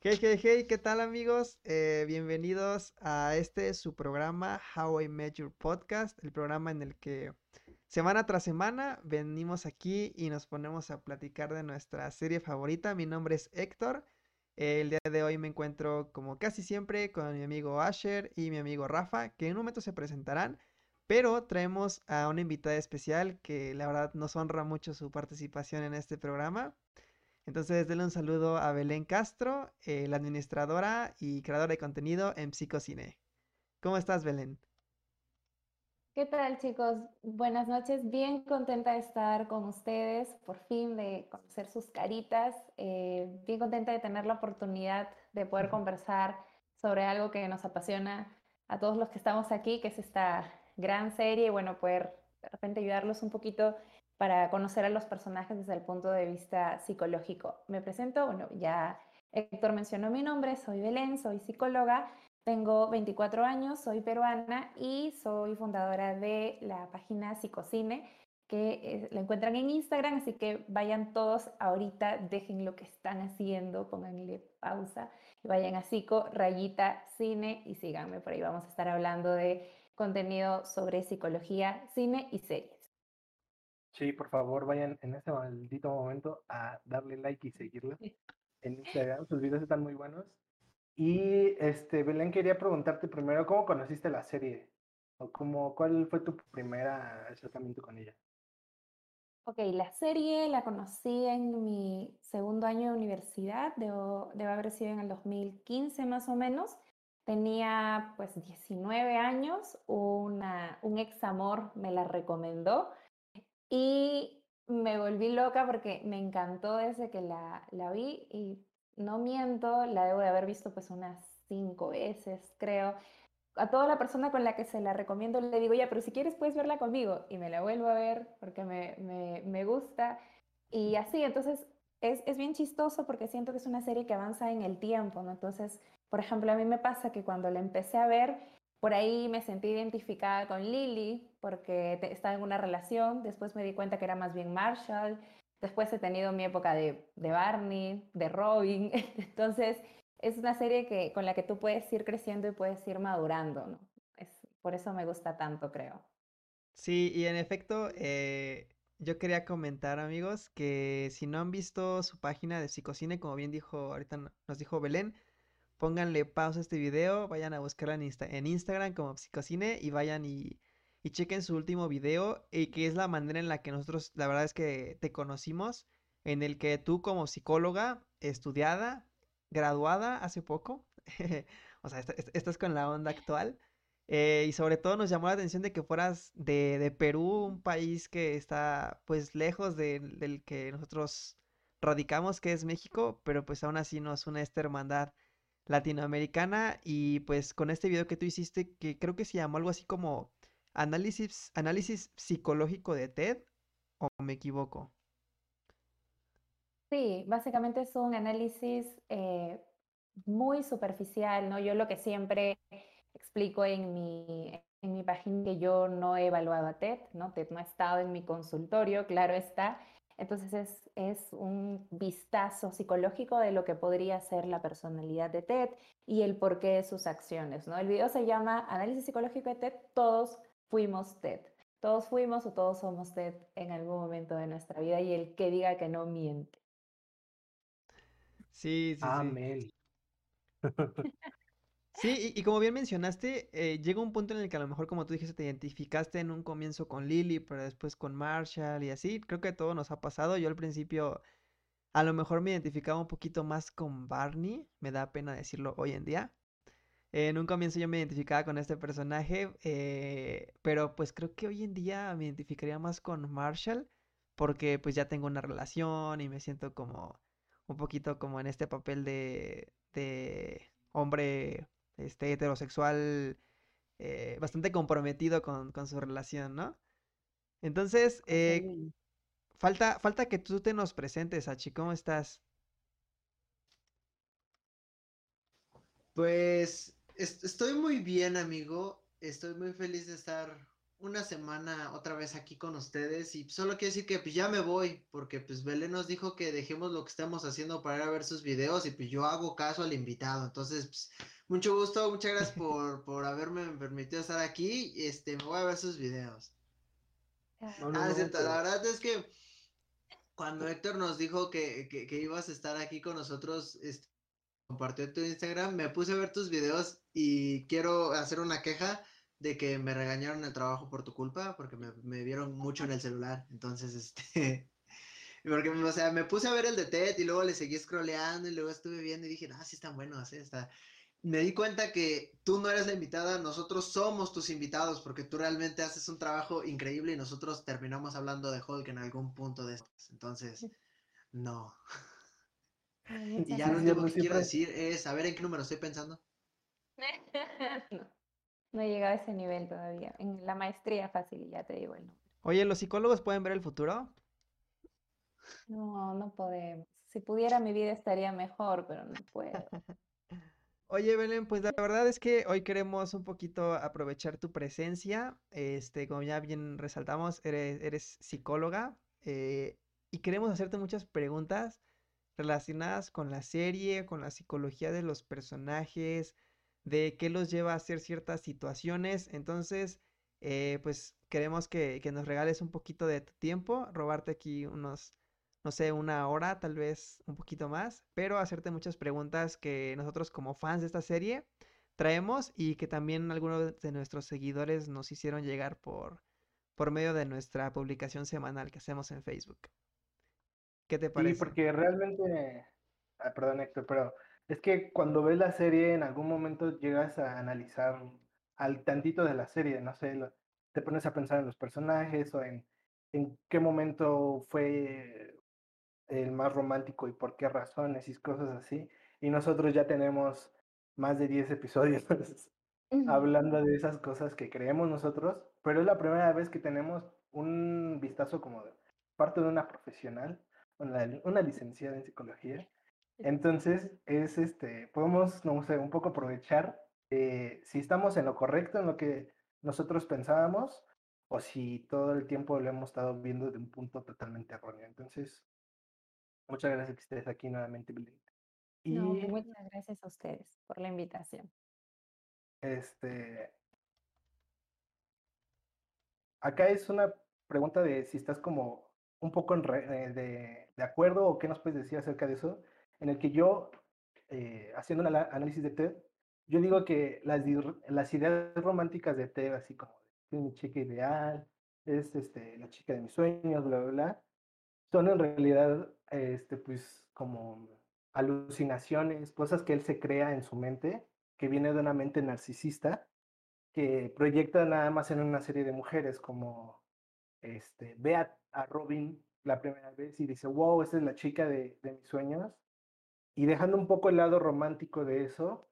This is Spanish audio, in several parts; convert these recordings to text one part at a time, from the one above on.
Hey, hey, hey, ¿qué tal amigos? Eh, bienvenidos a este su programa How I Met Your Podcast, el programa en el que semana tras semana venimos aquí y nos ponemos a platicar de nuestra serie favorita. Mi nombre es Héctor. El día de hoy me encuentro como casi siempre con mi amigo Asher y mi amigo Rafa, que en un momento se presentarán, pero traemos a una invitada especial que la verdad nos honra mucho su participación en este programa. Entonces, denle un saludo a Belén Castro, eh, la administradora y creadora de contenido en Psicocine. ¿Cómo estás, Belén? ¿Qué tal, chicos? Buenas noches. Bien contenta de estar con ustedes, por fin de conocer sus caritas. Eh, bien contenta de tener la oportunidad de poder conversar sobre algo que nos apasiona a todos los que estamos aquí, que es esta gran serie, y bueno, poder de repente ayudarlos un poquito para conocer a los personajes desde el punto de vista psicológico. Me presento, bueno, ya Héctor mencionó mi nombre, soy Belén, soy psicóloga, tengo 24 años, soy peruana y soy fundadora de la página Psicocine, que eh, la encuentran en Instagram, así que vayan todos ahorita, dejen lo que están haciendo, pónganle pausa y vayan a Psico, rayita, cine y síganme, por ahí vamos a estar hablando de contenido sobre psicología, cine y series. Sí, por favor, vayan en este maldito momento a darle like y seguirla en Instagram. Sus videos están muy buenos. Y este, Belén, quería preguntarte primero, ¿cómo conociste la serie? ¿O cómo, cuál fue tu primer acercamiento con ella? Ok, la serie la conocí en mi segundo año de universidad, debo, debe haber sido en el 2015 más o menos. Tenía pues 19 años, una, un ex amor me la recomendó y me volví loca porque me encantó desde que la, la vi y no miento, la debo de haber visto pues unas cinco veces, creo. A toda la persona con la que se la recomiendo le digo, ya, pero si quieres puedes verla conmigo y me la vuelvo a ver porque me, me, me gusta. Y así, entonces es, es, bien chistoso porque siento que es una serie que avanza en el tiempo, ¿no? Entonces, por ejemplo, a mí me pasa que cuando la empecé a ver, por ahí me sentí identificada con Lily porque estaba en una relación, después me di cuenta que era más bien Marshall, después he tenido mi época de, de Barney, de Robin, entonces es una serie que, con la que tú puedes ir creciendo y puedes ir madurando, ¿no? Es, por eso me gusta tanto, creo. Sí, y en efecto, eh, yo quería comentar, amigos, que si no han visto su página de Psicocine, como bien dijo, ahorita nos dijo Belén, pónganle pausa a este video, vayan a buscarla en, en Instagram como Psicocine y vayan y, chequen su último video y que es la manera en la que nosotros, la verdad es que te conocimos, en el que tú como psicóloga estudiada, graduada hace poco, o sea, estás con la onda actual. Eh, y sobre todo nos llamó la atención de que fueras de, Perú, un país que está pues lejos de, del que nosotros radicamos, que es México, pero pues aún así nos une esta hermandad latinoamericana y pues con este video que tú hiciste que creo que se llamó algo así como análisis, análisis psicológico de TED o me equivoco. Sí, básicamente es un análisis eh, muy superficial, ¿no? Yo lo que siempre explico en mi, en mi página que yo no he evaluado a TED, ¿no? TED no ha estado en mi consultorio, claro está, entonces es, es, un vistazo psicológico de lo que podría ser la personalidad de Ted y el porqué de sus acciones. ¿no? El video se llama Análisis psicológico de Ted, todos fuimos Ted. Todos fuimos o todos somos Ted en algún momento de nuestra vida y el que diga que no miente. Sí, sí, Amén. sí. Sí, y, como bien mencionaste, eh, llega un punto en el que a lo mejor, como tú dijiste, te identificaste en un comienzo con Lily, pero después con Marshall y así. Creo que todo nos ha pasado. Yo al principio a lo mejor me identificaba un poquito más con Barney, me da pena decirlo hoy en día. en un comienzo yo me identificaba con este personaje, eh, pero pues creo que hoy en día me identificaría más con Marshall, porque pues ya tengo una relación y me siento como un poquito como en este papel de, de hombre este, heterosexual eh, bastante comprometido con, con, su relación, ¿no? Entonces, eh, falta, falta que tú te nos presentes, Achi, ¿cómo estás? Pues estoy muy bien, amigo. Estoy muy feliz de estar una semana otra vez aquí con ustedes y solo quiero decir que pues ya me voy porque pues Belén nos dijo que dejemos lo que estamos haciendo para ir a ver sus videos y pues yo hago caso al invitado. Entonces, pues, mucho gusto, muchas gracias por, por haberme permitido estar aquí. Este, me voy a ver sus videos. Ah, No, no, Ah, no, cierto, la verdad es que cuando Héctor nos dijo que, que, que ibas a estar aquí con nosotros, este, compartió tu Instagram, me puse a ver tus videos y quiero hacer una queja de que me regañaron el trabajo por tu culpa, porque me, me vieron mucho en el celular. Entonces, este, porque, o sea, me puse a ver el de Ted y luego le seguí scrolleando y luego estuve viendo y dije, ah, sí están buenos, eh, está. Me di cuenta que tú no eres la invitada, nosotros somos tus invitados, porque tú realmente haces un trabajo increíble y nosotros terminamos hablando de Hulk en algún punto de estos. Entonces, no. ay, Y ya lo no, que quiero decir es, a ver en qué número estoy pensando. no, no he llegado a ese nivel todavía. En la maestría fácil, ya te digo el número. Oye, ¿los psicólogos pueden ver el futuro? No, no podemos. Si pudiera, mi vida estaría mejor, pero no puedo. Oye, Belén, pues la verdad es que hoy queremos un poquito aprovechar tu presencia. Este, como ya bien resaltamos, eres, psicóloga eh, y queremos hacerte muchas preguntas relacionadas con la serie, con la psicología de los personajes, de qué los lleva a hacer ciertas situaciones. Entonces, eh, pues queremos que, que nos regales un poquito de tu tiempo, robarte aquí unos no sé, una hora, tal vez un poquito más, pero hacerte muchas preguntas que nosotros como fans de esta serie traemos y que también algunos de nuestros seguidores nos hicieron llegar por, por medio de nuestra publicación semanal que hacemos en Facebook. ¿Qué te Sí, parece? porque realmente, ah, perdón Héctor, pero es que cuando ves la serie en algún momento llegas a analizar al tantito de la serie, no sé, lo- te pones a pensar en los personajes o en, en qué momento fue el más romántico y por qué razones y cosas así. Y nosotros ya tenemos más de 10 episodios hablando de esas cosas que creemos nosotros, pero es la primera vez que tenemos un vistazo como de parte de una profesional, una, una licenciada en psicología. Entonces, es este, podemos, no sé, un poco aprovechar eh, si estamos en lo correcto, en lo que nosotros pensábamos, o si todo el tiempo lo hemos estado viendo de un punto totalmente erróneo. Entonces, muchas gracias que estés aquí nuevamente. Y No, muchas gracias a ustedes por la invitación. Este. Acá es una pregunta de si estás como un poco en re- eh, de, de acuerdo o qué nos puedes decir acerca de eso, en el que yo, eh, haciendo un análisis de TED, yo digo que las, las ideas románticas de TED, así como es mi chica ideal, es este, la chica de mis sueños, bla, bla, bla, son en realidad, este, pues, como alucinaciones, cosas que él se crea en su mente, que viene de una mente narcisista, que proyecta nada más en una serie de mujeres, como este, ve a, a Robin la primera vez y dice, wow, esta es la chica de, de mis sueños, y dejando un poco el lado romántico de eso,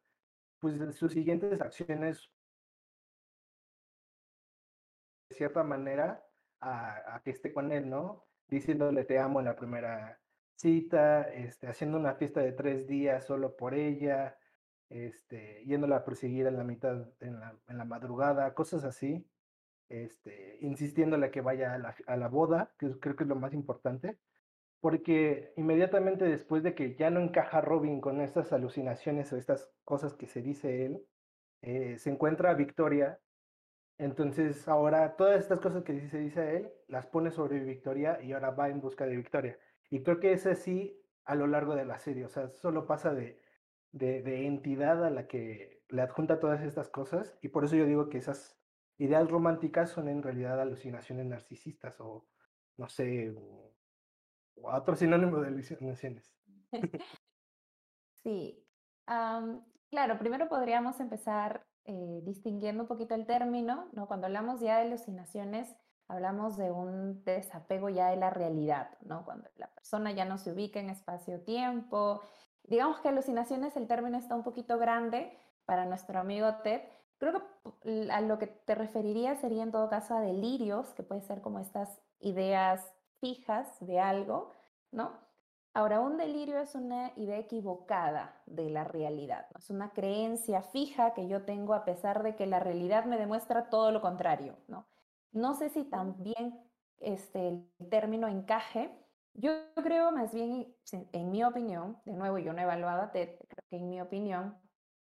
pues sus siguientes acciones, de cierta manera, a, a que esté con él, ¿no? Diciéndole te amo en la primera cita, este, haciendo una fiesta de tres días solo por ella, este, yéndola a perseguir en la mitad, en la, en la madrugada, cosas así, este, insistiéndole que vaya a la, a la boda, que creo que es lo más importante, porque inmediatamente después de que ya no encaja Robin con estas alucinaciones o estas cosas que se dice él, eh, se encuentra a Victoria, entonces ahora todas estas cosas que se dice él, las pone sobre Victoria y ahora va en busca de Victoria. Y creo que es así a lo largo de la serie, o sea, solo pasa de, de, de entidad a la que le adjunta todas estas cosas y por eso yo digo que esas ideas románticas son en realidad alucinaciones narcisistas o no sé, o, o otro sinónimo de alucinaciones. Sí, claro, primero podríamos empezar eh, distinguiendo un poquito el término, ¿no? Cuando hablamos ya de alucinaciones, hablamos de un desapego ya de la realidad, ¿no? Cuando la persona ya no se ubica en espacio-tiempo. Digamos que alucinaciones, el término está un poquito grande para nuestro amigo Ted. Creo que a lo que te referiría sería en todo caso a delirios, que puede ser como estas ideas fijas de algo, ¿no? Ahora, un delirio es una idea equivocada de la realidad, ¿no? Es una creencia fija que yo tengo a pesar de que la realidad me demuestra todo lo contrario, ¿no? No sé si también este, el término encaje. Yo creo más bien, en mi opinión, de nuevo yo no he evaluado a Ted, creo que en mi opinión,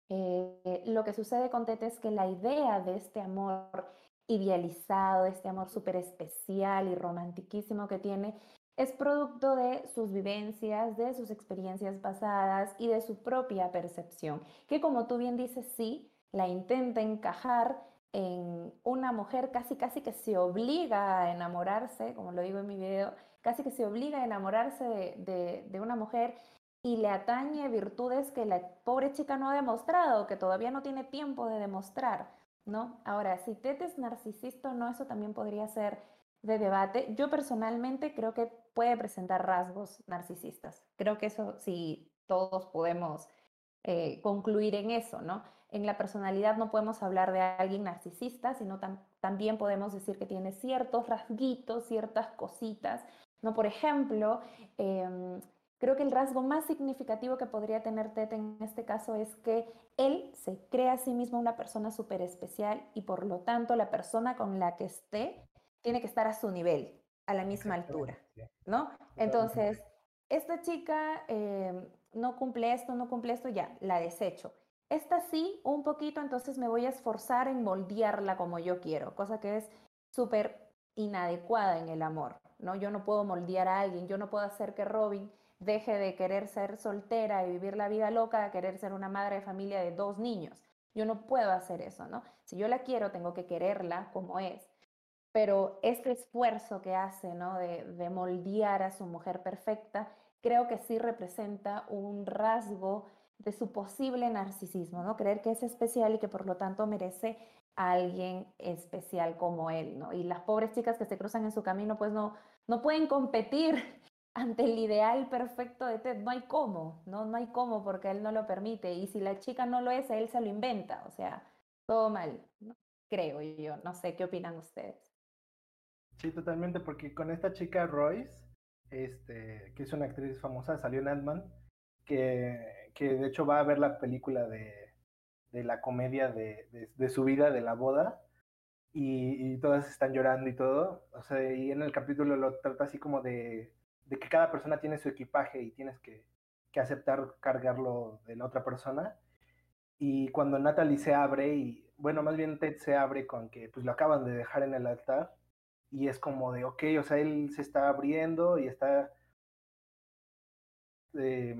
eh, lo que sucede con Ted es que la idea de este amor idealizado, este amor súper especial y romantiquísimo que tiene, es producto de sus vivencias, de sus experiencias pasadas y de su propia percepción, que como tú bien dices, sí, la intenta encajar en una mujer casi casi que se obliga a enamorarse, como lo digo en mi video, casi que se obliga a enamorarse de, de, una mujer y le atañe virtudes que la pobre chica no ha demostrado, que todavía no tiene tiempo de demostrar, ¿no? Ahora, si Tete es narcisista o no, eso también podría ser de debate. Yo personalmente creo que puede presentar rasgos narcisistas. Creo que eso sí, todos podemos eh, concluir en eso, ¿no? En la personalidad no podemos hablar de alguien narcisista, sino también podemos decir que tiene ciertos rasguitos, ciertas cositas, ¿no? Por ejemplo, em, creo que el rasgo más significativo que podría tener Ted en este caso es que él se cree a sí mismo una persona súper especial y por lo tanto la persona con la que esté tiene que estar a su nivel, a la misma altura, ¿no? Entonces, esta chica em, no cumple esto, no cumple esto, ya, la desecho. Esta sí, un poquito, entonces me voy a esforzar en moldearla como yo quiero, cosa que es súper inadecuada en el amor, ¿no? Yo no puedo moldear a alguien, yo no puedo hacer que Robin deje de querer ser soltera y vivir la vida loca, de querer ser una madre de familia de dos niños. Yo no puedo hacer eso, ¿no? Si yo la quiero, tengo que quererla como es. Pero este esfuerzo que hace, ¿no? De, de moldear a su mujer perfecta, creo que sí representa un rasgo de su posible narcisismo, ¿no? Creer que es especial y que por lo tanto merece a alguien especial como él, ¿no? Y las pobres chicas que se cruzan en su camino, pues no, no pueden competir ante el ideal perfecto de Ted. No hay cómo, ¿no? No hay cómo porque él no lo permite. Y si la chica no lo es, él se lo inventa. O sea, todo mal, ¿no? creo yo. No sé, ¿qué opinan ustedes? Sí, totalmente, porque con esta chica Royce, este, que es una actriz famosa, salió en Ant-Man, que, que, de hecho va a ver la película de, de la comedia de, de, su vida, de la boda, y, todas están llorando y todo. O sea, y en el capítulo lo trata así como de, de que cada persona tiene su equipaje y tienes que, que aceptar cargarlo de la otra persona. Y cuando Natalie se abre, y bueno, más bien Ted se abre con que pues lo acaban de dejar en el altar, y es como de, ok, o sea, él se está abriendo y está... Eh,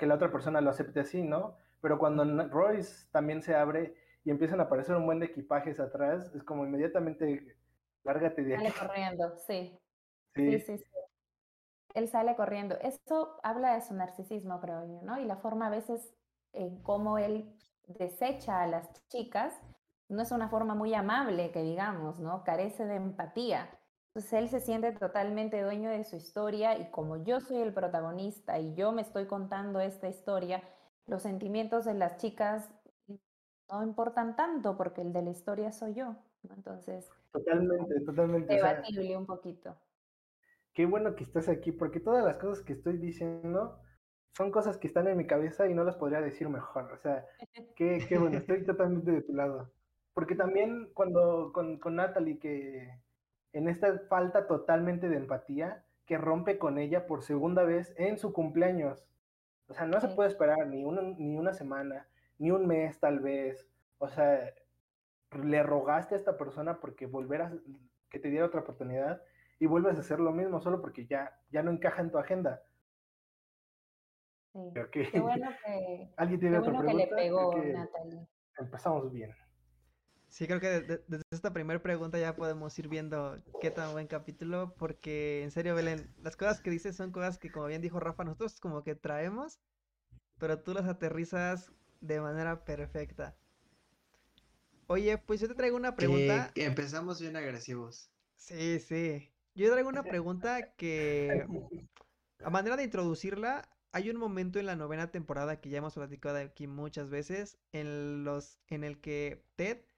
que la otra persona lo acepte así, ¿no? Pero cuando Royce también se abre y empiezan a aparecer un buen de equipajes atrás, es como inmediatamente, lárgate de aquí. Sale corriendo, sí. Sí. sí. sí, Él sale corriendo. Eso habla de su narcisismo, creo yo, ¿no? Y la forma a veces en cómo él desecha a las chicas no es una forma muy amable, que digamos, ¿no? Carece de empatía. Entonces él se siente totalmente dueño de su historia y como yo soy el protagonista y yo me estoy contando esta historia, los sentimientos de las chicas no importan tanto porque el de la historia soy yo. Entonces, totalmente, totalmente. Debatible un poquito. Qué bueno que estás aquí porque todas las cosas que estoy diciendo son cosas que están en mi cabeza y no las podría decir mejor. O sea, qué, qué bueno, estoy totalmente de tu lado. Porque también cuando con, con Natalie, que en esta falta totalmente de empatía, que rompe con ella por segunda vez en su cumpleaños. O sea, no se puede esperar ni una, ni una semana, ni un mes tal vez. O sea, le rogaste a esta persona porque volveras, que te diera otra oportunidad y vuelves a hacer lo mismo solo porque ya, ya no encaja en tu agenda. Sí. Qué bueno que, ¿Alguien tiene otra pregunta? Que le pegó Natalie. Empezamos bien. Sí, creo que desde esta primera pregunta ya podemos ir viendo qué tan buen capítulo, porque en serio, Belén, las cosas que dices son cosas que, como bien dijo Rafa, nosotros como que traemos, pero tú las aterrizas de manera perfecta. Oye, pues yo te traigo una pregunta. Que, empezamos bien agresivos. Sí, sí. Yo traigo una pregunta que, a manera de introducirla, hay un momento en la novena temporada que ya hemos platicado aquí muchas veces, en los, en el que Ted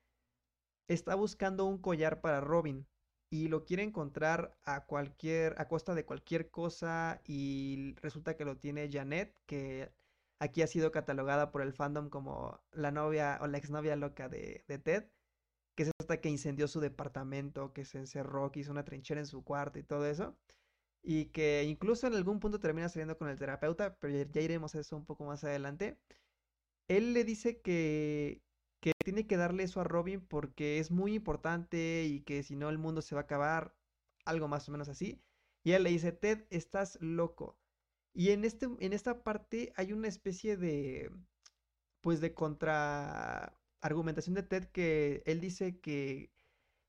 está buscando un collar para Robin y lo quiere encontrar a cualquier a costa de cualquier cosa y resulta que lo tiene Janet que aquí ha sido catalogada por el fandom como la novia o la exnovia loca de, Ted que es hasta que incendió su departamento, que se encerró, que hizo una trinchera en su cuarto y todo eso. Y que incluso en algún punto termina saliendo con el terapeuta, pero ya, ya iremos a eso un poco más adelante. Él le dice que, que tiene que darle eso a Robin porque es muy importante y que si no el mundo se va a acabar, algo más o menos así. Y él le dice, Ted, estás loco. Y en, este, en esta parte hay una especie de, pues de contra argumentación de Ted que él dice que,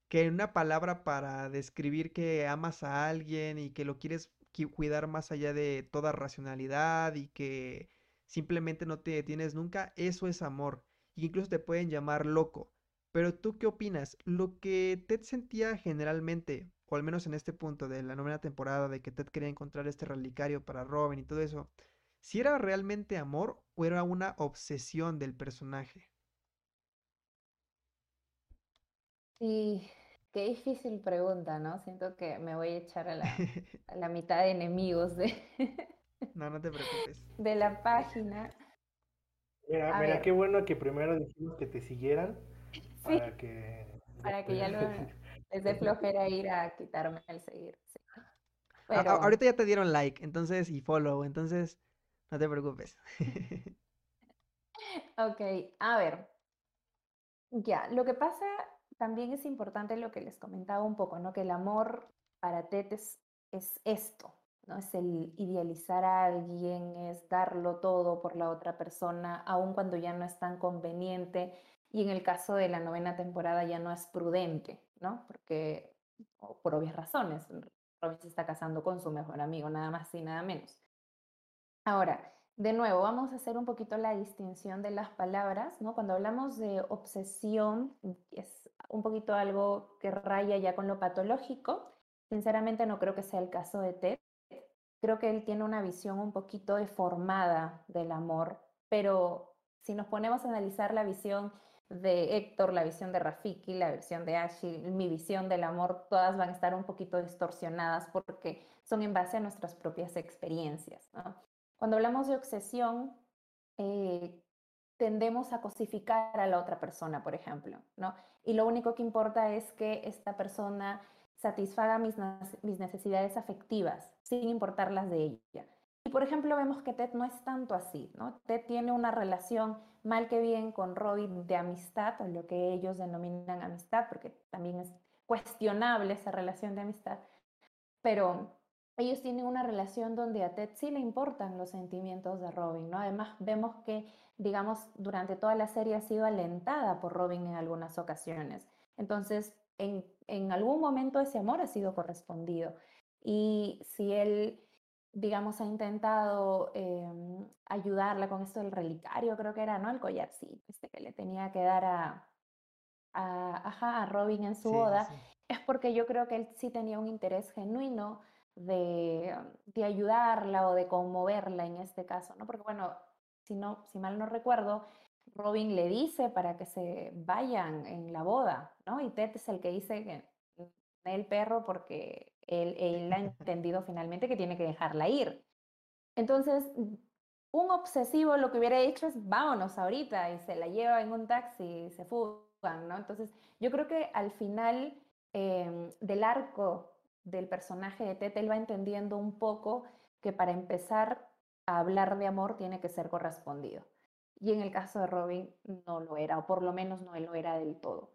que una palabra para describir que amas a alguien y que lo quieres cuidar más allá de toda racionalidad y que simplemente no te detienes nunca, eso es amor. Y incluso te pueden llamar loco. Pero tú qué opinas? Lo que Ted sentía generalmente, o al menos en este punto de la novena temporada, de que Ted quería encontrar este relicario para Robin y todo eso, si era realmente amor o era una obsesión del personaje. Sí, qué difícil pregunta, ¿no? Siento que me voy a echar a la, a la mitad de enemigos de, no, no te preocupes. de la página. Mira, A mira, ver. qué bueno que primero dijimos que te siguieran Sí, para que... para que ya lo, les dé flojera ir a quitarme el seguir. sí. A- a- Pero, ahorita ya te dieron like, entonces, y follow, entonces, no te preocupes. ok, a ver. Ya, lo que pasa también es importante lo que les comentaba un poco, ¿no? Que el amor para Ted es, es esto, ¿no? Es el idealizar a alguien, es darlo todo por la otra persona, aun cuando ya no es tan conveniente. Y en el caso de la novena temporada ya no es prudente, ¿no? Porque, por obvias razones, Robin se está casando con su mejor amigo, nada más y nada menos. Ahora, de nuevo, vamos a hacer un poquito la distinción de las palabras, ¿no? Cuando hablamos de obsesión, es un poquito algo que raya ya con lo patológico. Sinceramente no creo que sea el caso de Ted. Creo que él tiene una visión un poquito deformada del amor, pero si nos ponemos a analizar la visión de Héctor, la visión de Rafiki, la visión de Ashley, mi visión del amor, todas van a estar un poquito distorsionadas porque son en base a nuestras propias experiencias. ¿no? Cuando hablamos de obsesión, eh, tendemos a cosificar a la otra persona, por ejemplo, ¿no? Y lo único que importa es que esta persona satisfaga mis, mis necesidades afectivas, sin importar las de ella. Y por ejemplo, vemos que Ted no es tanto así, ¿no? Ted tiene una relación mal que bien con Robin de amistad, o lo que ellos denominan amistad, porque también es cuestionable esa relación de amistad, pero ellos tienen una relación donde a Ted sí le importan los sentimientos de Robin, ¿no? Además, vemos que, digamos, durante toda la serie ha sido alentada por Robin en algunas ocasiones. Entonces, en, en algún momento ese amor ha sido correspondido. Y si él, digamos, ha intentado em, ayudarla con esto del relicario, creo que era, ¿no? El collar, sí, este que le tenía que dar a, a, ajá, a Robin en su Sí, boda, sí. es porque yo creo que él sí tenía un interés genuino de, de ayudarla o de conmoverla en este caso, ¿no? Porque bueno, si no, si mal no recuerdo, Robin le dice para que se vayan en la boda, ¿no? Y Ted es el que dice que "Mm, el perro porque él, él ha entendido finalmente que tiene que dejarla ir. Entonces, un obsesivo lo que hubiera hecho es vámonos ahorita y se la lleva en un taxi y se fugan, ¿no? Entonces, yo creo que al final em, del arco del personaje de Ted, él va entendiendo un poco que para empezar a hablar de amor tiene que ser correspondido. Y en el caso de Robin no lo era, o por lo menos no lo era del todo.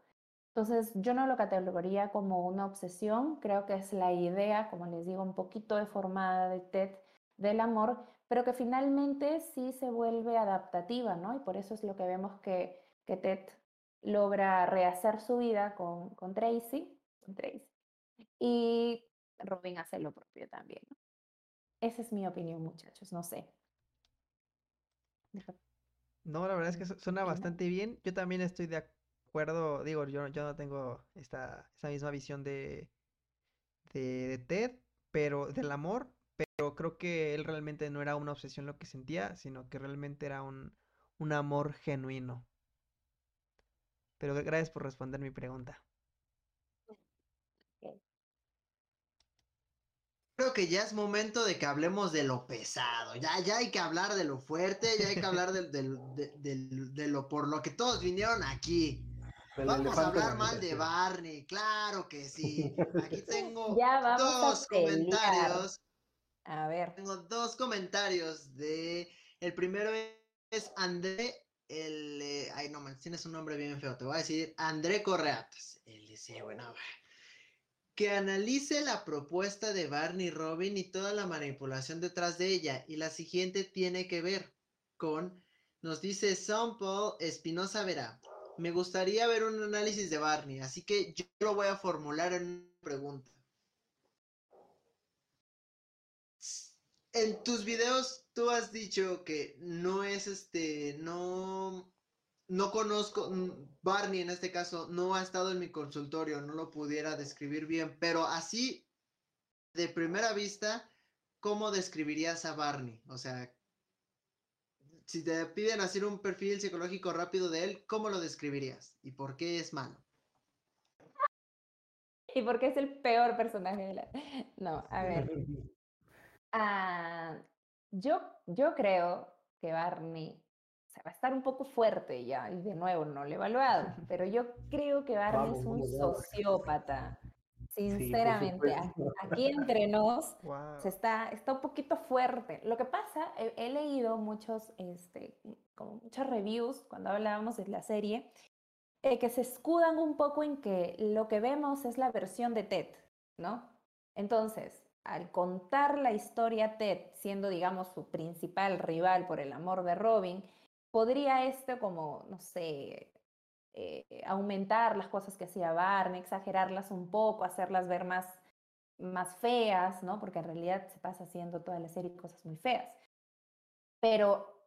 Entonces, yo no lo categorizaría como una obsesión, creo que es la idea, como les digo, un poquito deformada de Ted del amor, pero que finalmente sí se vuelve adaptativa, ¿no? Y por eso es lo que vemos que, que Ted logra rehacer su vida con, con Tracy, con Tracy, y Robin hace lo propio también, ¿no? Esa es mi opinión, muchachos, no sé. No, la verdad es que su- suena bastante bien. Yo también estoy de acuerdo, digo, yo, yo no tengo esta, esa misma visión de, de, de Ted, pero del amor, pero creo que él realmente no era una obsesión lo que sentía, sino que realmente era un, un amor genuino. Pero gra- gracias por responder mi pregunta. Creo que ya es momento de que hablemos de lo pesado. Ya, ya hay que hablar de lo fuerte, ya hay que hablar del- del- de, del- de lo por lo que todos vinieron aquí. Vamos a hablar la mal de. Barney, claro que sí. Aquí tengo Ya vamos a dos comentarios. A ver. Tengo dos comentarios de. El primero es André, el. eh, ay, no, man, tienes un nombre bien feo. Te voy a decir André Correatas. Él dice, bueno, que analice la propuesta de Barney Robin y toda la manipulación detrás de ella. Y la siguiente tiene que ver con. Nos dice Son Paul Espinosa Vera. Me gustaría ver un análisis de Barney, así que yo lo voy a formular en una pregunta. En tus videos tú has dicho que no es este, no, no conozco, Barney en este caso no ha estado en mi consultorio, no lo pudiera describir bien, pero así, de primera vista, ¿cómo describirías a Barney? O sea, si te piden hacer un perfil psicológico rápido de él, ¿cómo lo describirías? ¿Y por qué es malo? ¿Y por qué es el peor personaje de la.? No, a ver. Ah, yo, yo creo que Barney o sea, va a estar un poco fuerte ya, y de nuevo no lo he evaluado, pero yo creo que Barney Vamos, es un sociópata. Sinceramente, aquí entre nos Wow. se está, está un poquito fuerte. Lo que pasa, he, he leído muchos, este, como muchas reviews cuando hablábamos de la serie, eh, que se escudan un poco en que lo que vemos es la versión de Ted, ¿no? Entonces, al contar la historia Ted, siendo, digamos, su principal rival por el amor de Robin, podría esto como, no sé, eh, aumentar las cosas que hacía Barney, exagerarlas un poco, hacerlas ver más, más feas, ¿no? Porque en realidad se pasa haciendo toda la serie cosas muy feas. Pero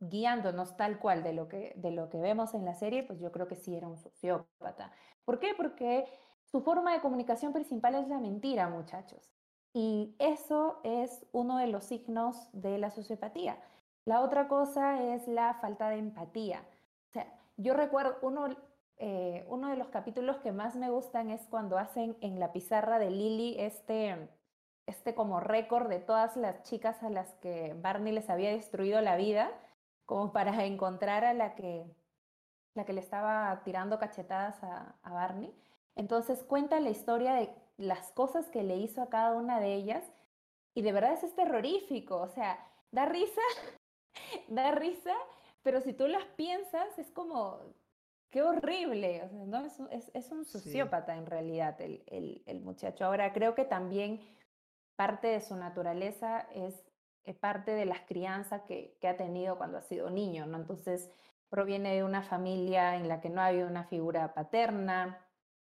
guiándonos tal cual de lo que, de lo que vemos en la serie, pues yo creo que sí era un sociópata. ¿Por qué? Porque su forma de comunicación principal es la mentira, muchachos. Y eso es uno de los signos de la sociopatía. La otra cosa es la falta de empatía. O sea, yo recuerdo uno, eh, uno de los capítulos que más me gustan es cuando hacen en la pizarra de Lily este, este como récord de todas las chicas a las que Barney les había destruido la vida, como para encontrar a la que, la que le estaba tirando cachetadas a, a Barney. Entonces cuenta la historia de las cosas que le hizo a cada una de ellas y de verdad es terrorífico, o sea, da risa, da risa, pero si tú las piensas es como, qué horrible, o sea, ¿no? es, un- es- es un Sí. sociópata en realidad el, el- el muchacho. Ahora, creo que también parte de su naturaleza es eh, parte de las crianzas que, que ha tenido cuando ha sido niño, ¿no? Entonces, proviene de una familia en la que no había una figura paterna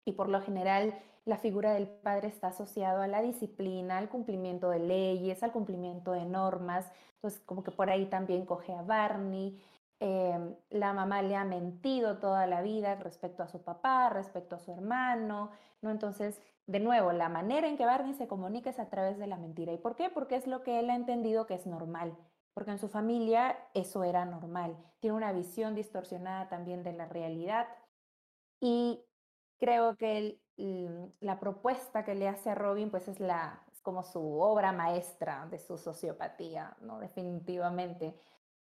y por lo general la figura del padre está asociado a la disciplina, al cumplimiento de leyes, al cumplimiento de normas. Entonces, como que por ahí también coge a Barney. Eh, la mamá le ha mentido toda la vida respecto a su papá, respecto a su hermano, ¿no? Entonces, de nuevo, la manera en que Barney se comunica es a través de la mentira. ¿Y por qué? Porque es lo que él ha entendido que es normal. Porque en su familia eso era normal. Tiene una visión distorsionada también de la realidad. Y creo que el- la propuesta que le hace a Robin, pues es, la, como su obra maestra de su sociopatía, ¿no? Definitivamente.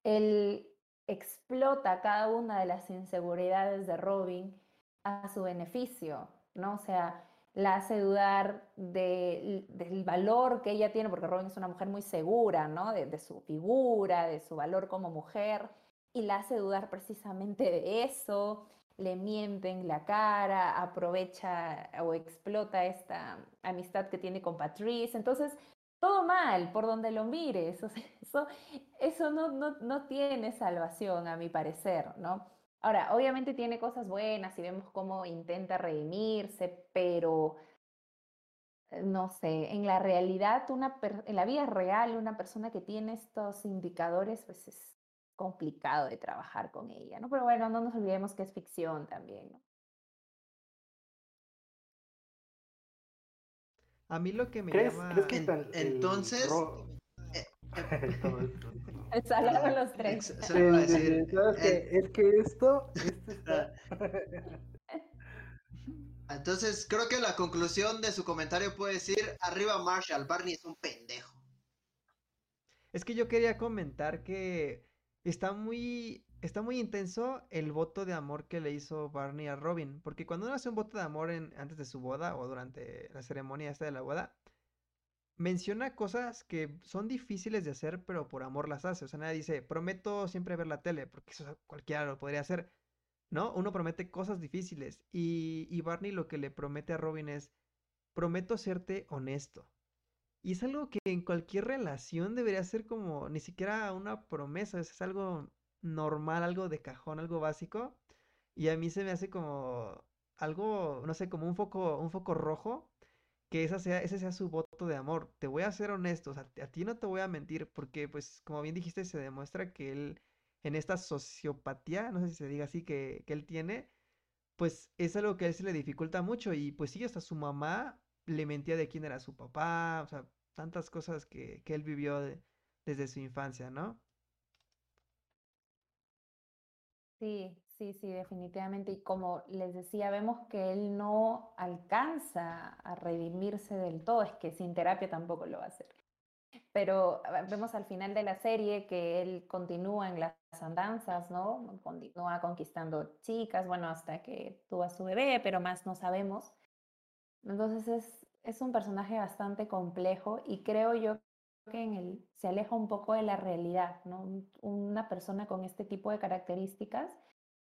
Él explota cada una de las inseguridades de Robin a su beneficio, ¿no? O sea, la hace dudar de- del valor que ella tiene, porque Robin es una mujer muy segura, ¿no? De, de su figura, de su valor como mujer, y la hace dudar precisamente de eso, le miente en la cara, aprovecha o explota esta amistad que tiene con Patrice, entonces todo mal, por donde lo mires, eso, eso no, no, no tiene salvación a mi parecer, ¿no? Ahora, obviamente tiene cosas buenas y vemos cómo intenta redimirse, pero eh, no sé, en la realidad, una en la vida real, una persona que tiene estos indicadores, pues es complicado de trabajar con ella, ¿no? Pero bueno, no nos olvidemos que es ficción también, ¿no? A mí lo que me ¿Crees, llama... crees que En- tan- el entonces, eh, hablaron los tres. Es que esto, esto está... Entonces, creo que la conclusión de su comentario puede decir, arriba Marshall, Barney es un pendejo. Es que yo quería comentar que está muy está muy intenso el voto de amor que le hizo Barney a Robin, porque cuando uno hace un voto de amor en, antes de su boda o durante la ceremonia esta de la boda, menciona cosas que son difíciles de hacer, pero por amor las hace. O sea, nadie dice, prometo siempre ver la tele, porque eso cualquiera lo podría hacer. ¿No? Uno promete cosas difíciles. Y, y Barney lo que le promete a Robin es, prometo serte honesto. Y es algo que en cualquier relación debería ser como ni siquiera una promesa, es algo normal, algo de cajón, algo básico. Y a mí se me hace como algo, no sé, como un foco, un foco rojo, que esa sea, ese sea su voto de amor. Te voy a ser honesto, o sea, a ti no te voy a mentir, porque pues como bien dijiste, se demuestra que él, en esta sociopatía, no sé si se diga así, que, que él tiene, pues es algo que a él se le dificulta mucho. Y pues sí, hasta su mamá le mentía de quién era su papá, o sea, tantas cosas que, que él vivió desde su infancia, ¿no? Sí, sí, sí, definitivamente. Y como les decía, vemos que él no alcanza a redimirse del todo, es que sin terapia tampoco lo va a hacer. Pero vemos al final de la serie que él continúa en las andanzas, ¿no? Continúa conquistando chicas, bueno, hasta que tuvo a su bebé, pero más no sabemos. Entonces es, es un personaje bastante complejo y creo yo que en el, se aleja un poco de la realidad, ¿no? Una persona con este tipo de características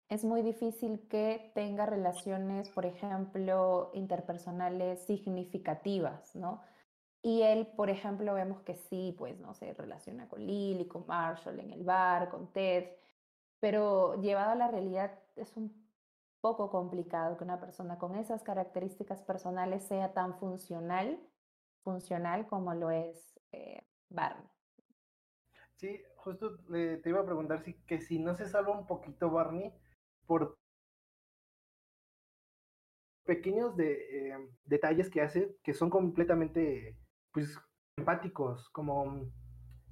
es muy difícil que tenga relaciones, por ejemplo, interpersonales significativas, ¿no? Y él, por ejemplo, vemos que sí, pues, no se relaciona con Lily, con Marshall en el bar, con Ted, pero llevado a la realidad es un poco complicado que una persona con esas características personales sea tan funcional, funcional como lo es eh, Barney. Sí, justo te iba a preguntar si que si no se salva un poquito Barney por pequeños de, eh, detalles que hace que son completamente pues empáticos, como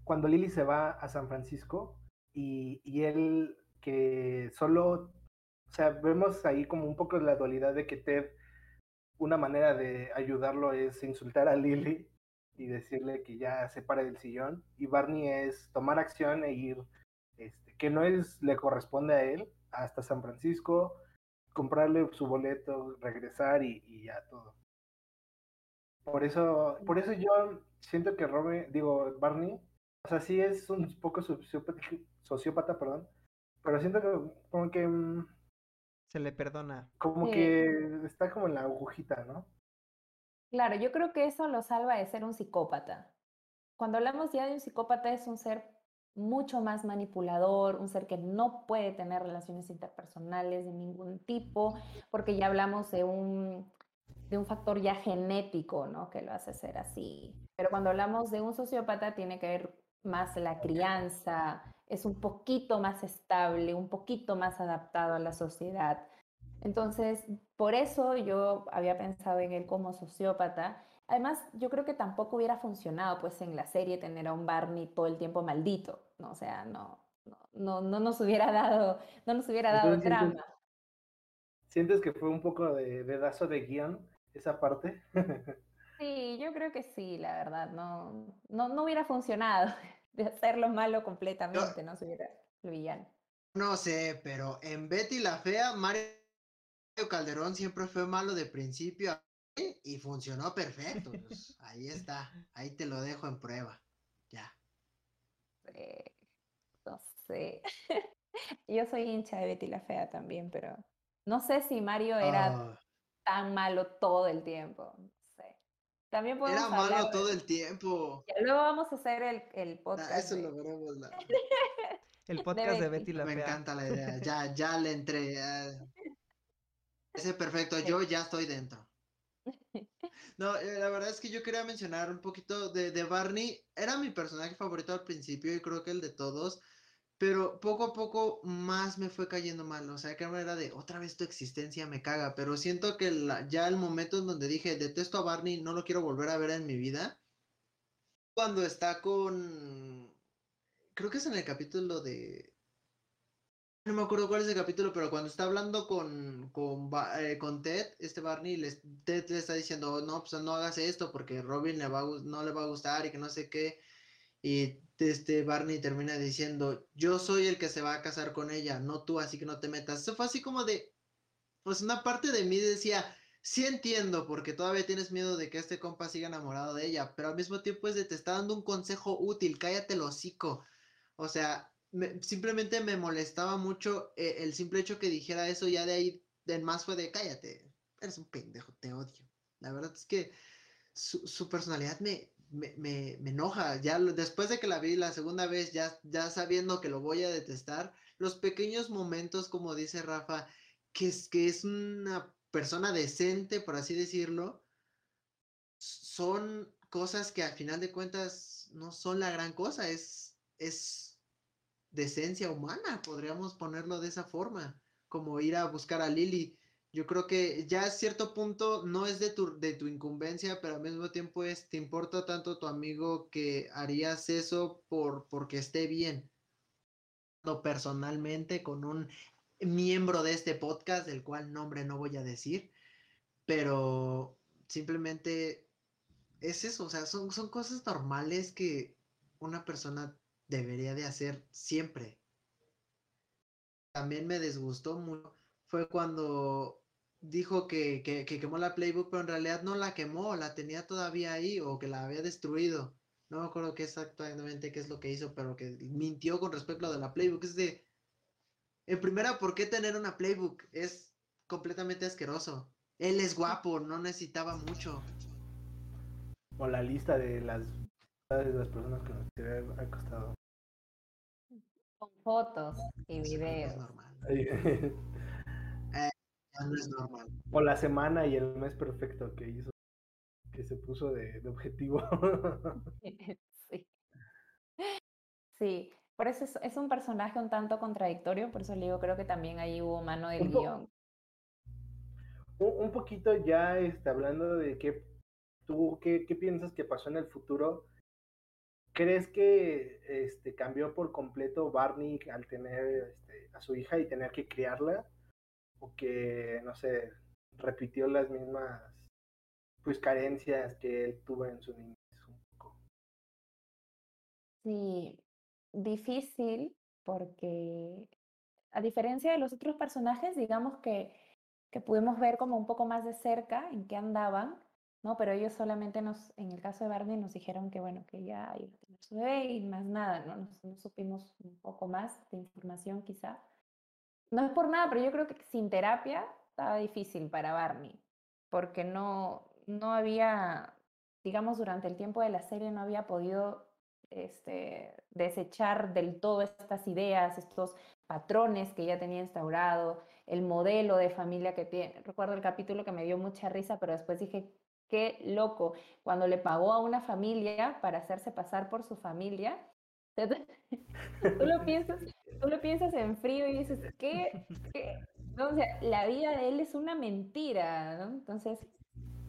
cuando Lily se va a San Francisco y, y él que solo o sea, vemos ahí como un poco la dualidad de que Ted, una manera de ayudarlo es insultar a Lily y decirle que ya se pare del sillón. Y Barney es tomar acción e ir, este, que no es, le corresponde a él, hasta San Francisco, comprarle su boleto, regresar y, y ya todo. Por eso, por eso yo siento que Robin, digo, Barney, o sea, sí es un poco sociópata, sociópata perdón, pero siento que como que mm, se le perdona. Como que está como en la agujita, ¿no? Claro, yo creo que eso lo salva de ser un psicópata. Cuando hablamos ya de un psicópata es un ser mucho más manipulador, un ser que no puede tener relaciones interpersonales de ningún tipo, porque ya hablamos de un, de un factor ya genético, ¿no? Que lo hace ser así. Pero cuando hablamos de un sociópata tiene que ver más la crianza, es un poquito más estable, un poquito más adaptado a la sociedad. Entonces, por eso yo había pensado en él como sociópata. Además, yo creo que tampoco hubiera funcionado pues en la serie tener a un Barney todo el tiempo maldito, ¿no? O sea, no, no, no, nos hubiera dado, no nos hubiera dado drama. ¿Sientes que fue un poco de pedazo de guion esa parte? sí, yo creo que sí, la verdad, no, no, no hubiera funcionado de hacerlo malo completamente, ¿no? Si hubiera el villano. No sé, pero en Betty la Fea, Mario Calderón siempre fue malo de principio a fin y funcionó perfecto. Pues, ahí está, ahí te lo dejo en prueba. Ya. no sé. Yo soy hincha de Betty la Fea también, pero no sé si Mario era ah. tan malo todo el tiempo. También podemos Era malo todo el tiempo. luego vamos a hacer el, el podcast. eso lo veremos. el podcast de Betty. la Me encanta la idea. Ya, ya le entré. Ese perfecto. Yo ya estoy dentro. No, eh, la verdad es que yo quería mencionar un poquito de, de Barney. Era mi personaje favorito al principio y creo que el de todos. Pero poco a poco más me fue cayendo mal, o sea, que era de otra vez tu existencia me caga, pero siento que ya el momento en donde dije detesto a Barney, no lo quiero volver a ver en mi vida, cuando está con, creo que es en el capítulo de, no me acuerdo cuál es el capítulo, pero cuando está hablando con, con, eh, con Ted, este Barney, Ted le está diciendo, no, pues no hagas esto porque Robin le va, no le va a gustar y que no sé qué. y este Barney termina diciendo, yo soy el que se va a casar con ella, no tú, así que no te metas. Eso fue así como de, pues una parte de mí decía, sí entiendo, porque todavía tienes miedo de que este compa siga enamorado de ella, pero al mismo tiempo es de te está dando un consejo útil, cállate el hocico. O sea, simplemente me molestaba mucho eh, el simple hecho que dijera eso, ya de ahí en más fue de cállate, eres un pendejo, te odio. La verdad es que su, su personalidad me, me, me, me, enoja. Ya después de que la vi la segunda vez, ya, ya sabiendo que lo voy a detestar, los pequeños momentos, como dice Rafa, que es, que es una persona decente, por así decirlo, son cosas que al final de cuentas no son la gran cosa, es, es decencia humana, podríamos ponerlo de esa forma, como ir a buscar a Lily yo creo que ya a cierto punto no es de tu, de tu incumbencia, pero al mismo tiempo es, te importa tanto tu amigo que harías eso por, porque esté bien. Personalmente con un miembro de este podcast, del cual nombre no voy a decir, pero simplemente es eso, o sea, son, son cosas normales que una persona debería de hacer siempre. También me disgustó mucho fue cuando dijo que, que, quemó la Playbook, pero en realidad no la quemó, la tenía todavía ahí o que la había destruido. No me acuerdo qué exactamente qué es lo que hizo, pero que mintió con respecto a de la Playbook. Es de, en primera, ¿por qué tener una Playbook? Es completamente asqueroso. Él es guapo, no necesitaba mucho. O la lista de las, de las personas que nos ha costado. Con fotos y videos. no es normal. O la semana y el mes perfecto que hizo, que se puso de, objetivo. sí. Sí, por eso es, un personaje un tanto contradictorio, por eso le digo, creo que también ahí hubo mano del guion. Un, poquito ya está hablando de qué tú, qué, qué piensas que pasó en el futuro. ¿Crees que este, cambió por completo Barney al tener este, a su hija y tener que criarla? o que, no sé, repitió las mismas pues carencias que él tuvo en su niñez un poco. Sí, difícil porque a diferencia de los otros personajes, digamos que, que pudimos ver como un poco más de cerca en qué andaban, ¿no? Pero ellos solamente nos, en el caso de Barney, nos dijeron que, bueno, que ya iba a tener su bebé y más nada, ¿no? Nos, no supimos un poco más de información quizá. No es por nada, pero yo creo que sin terapia estaba difícil para Barney, porque no, no había, digamos, durante el tiempo de la serie no había podido este, desechar del todo estas ideas, estos patrones que ya tenía instaurado, el modelo de familia que tiene. Recuerdo el capítulo que me dio mucha risa, pero después dije, qué loco, cuando le pagó a una familia para hacerse pasar por su familia tú lo piensas, tú lo piensas en frío y dices, ¿qué? No, o sea, la vida de él es una mentira, ¿no? Entonces,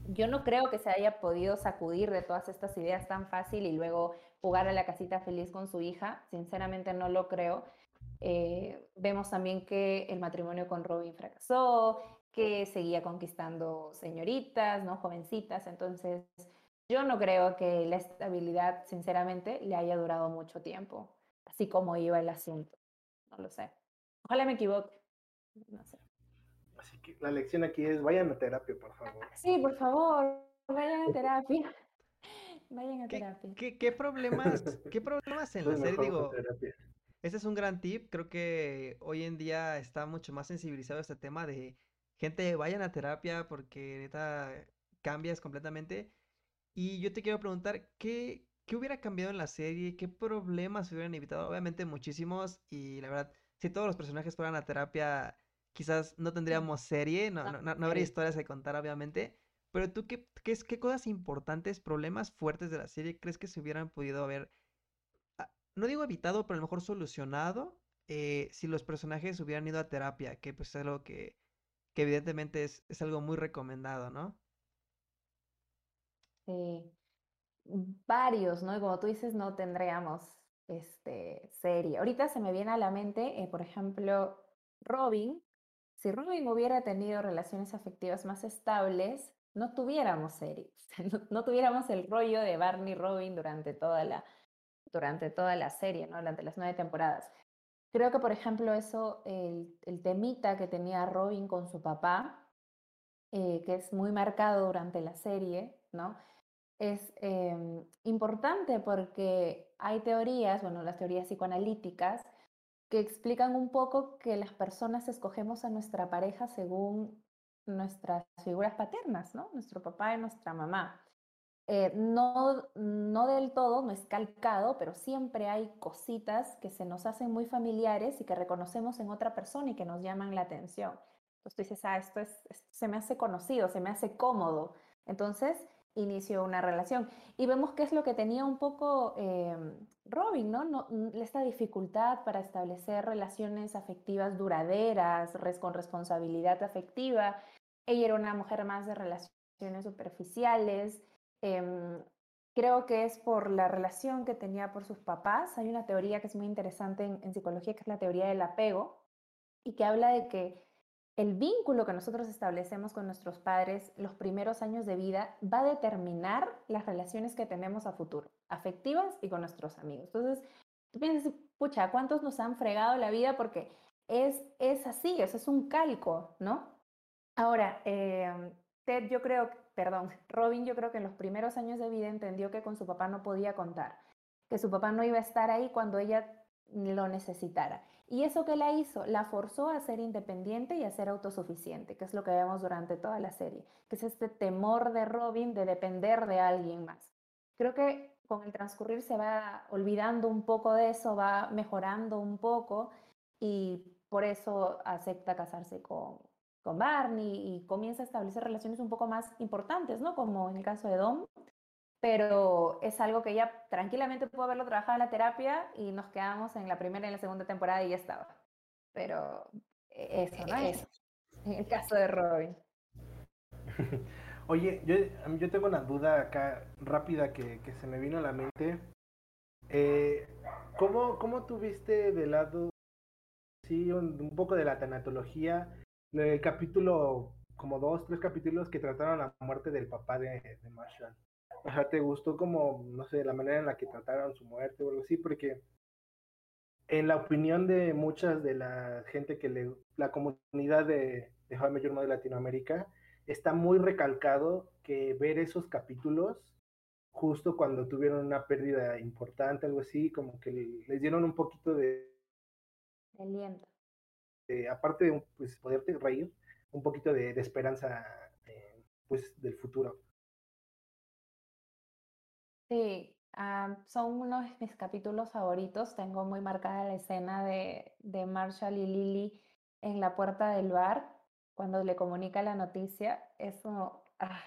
yo no creo que se haya podido sacudir de todas estas ideas tan fácil y luego jugar a la casita feliz con su hija. Sinceramente no lo creo. Eh, vemos también que el matrimonio con Robin fracasó, que seguía conquistando señoritas, ¿no? Jovencitas. Entonces, yo no creo que la estabilidad, sinceramente, le haya durado mucho tiempo, así como iba el asunto. No lo sé. Ojalá me equivoque. No sé. Así que la lección aquí es, vayan a terapia, por favor. Sí, por favor, vayan a terapia. Vayan a terapia. ¿Qué, problemas, qué problemas en la serie? Digo, ese es un gran tip. Creo que hoy en día está mucho más sensibilizado este tema de gente, vayan a terapia porque neta cambias completamente. Y yo te quiero preguntar, ¿qué, ¿qué hubiera cambiado en la serie? ¿Qué problemas se hubieran evitado? Obviamente muchísimos y la verdad, si todos los personajes fueran a terapia, quizás no tendríamos serie, no, no, no, habría historias que contar, obviamente. Pero tú, ¿qué, qué, qué cosas importantes, problemas fuertes de la serie crees que se hubieran podido haber, ah, no digo evitado, pero a lo mejor solucionado eh, si los personajes hubieran ido a terapia, que pues es algo que, que evidentemente es, es algo muy recomendado, ¿no? Sí, varios, ¿no? Y como tú dices, no tendríamos este, serie. Ahorita se me viene a la mente, eh, por ejemplo, Robin. Si Robin hubiera tenido relaciones afectivas más estables, no tuviéramos serie, no, tuviéramos el rollo de Barney Robin durante toda la, durante toda la serie, ¿no? Durante las nueve temporadas. Creo que, por ejemplo, eso, el, temita que tenía Robin con su papá, eh, que es muy marcado durante la serie, ¿no? Es em, importante porque hay teorías, bueno, las teorías psicoanalíticas, que explican un poco que las personas escogemos a nuestra pareja según nuestras figuras paternas, ¿no? Nuestro papá y nuestra mamá. Eh, no, no del todo, no es calcado, pero siempre hay cositas que se nos hacen muy familiares y que reconocemos en otra persona y que nos llaman la atención. Entonces tú dices, ah, esto, es, se me hace conocido, se me hace cómodo. Entonces inició una relación. Y vemos qué es lo que tenía un poco em, Robin, ¿no? ¿no? Esta dificultad para establecer relaciones afectivas duraderas, con responsabilidad afectiva. Ella era una mujer más de relaciones superficiales, Em, creo que es por la relación que tenía por sus papás. Hay una teoría que es muy interesante en, psicología, que es la teoría del apego, y que habla de que el vínculo que nosotros establecemos con nuestros padres los primeros años de vida va a determinar las relaciones que tenemos a futuro, afectivas y con nuestros amigos. Entonces, tú piensas, pucha, ¿cuántos nos han fregado la vida? Porque es, es así, eso es un calco, ¿no? Ahora, em, Ted, yo creo perdón, Robin yo creo que en los primeros años de vida entendió que con su papá no podía contar, que su papá no iba a estar ahí cuando ella lo necesitara. Y eso que la hizo, la forzó a ser independiente y a ser autosuficiente, que es lo que vemos durante toda la serie, que es este temor de Robin de depender de alguien más. Creo que con el transcurrir se va olvidando un poco de eso, va mejorando un poco y por eso acepta casarse con, con Barney y comienza a establecer relaciones un poco más importantes, ¿no? Como en el caso de Dom, pero es algo que ella tranquilamente pudo haberlo trabajado en la terapia y nos quedamos en la primera y en la segunda temporada y ya estaba. Pero e, eso, ¿no? Eso. En el caso de Robin. Oye, yo, yo tengo una duda acá rápida que, que se me vino a la mente. Eh, ¿cómo, ¿Cómo tuviste de lado, sí, un, un poco de la tanatología el capítulo, como dos, tres capítulos que trataron la muerte del papá de, Marshall. O sea, ¿te gustó como, no sé, la manera en la que trataron su muerte o algo así? Porque en la opinión de muchas de la gente que le, la comunidad de, de How de Latinoamérica, está muy recalcado que ver esos capítulos justo cuando tuvieron una pérdida importante, algo así, como que les dieron un poquito de aliento. Este, aparte de pues, poderte reír, un poquito de, esperanza eh, pues, del futuro. Sí, son unos de mis capítulos favoritos. Tengo muy marcada la escena de, de Marshall y Lily en la puerta del bar cuando le comunica la noticia. Eso. Ah.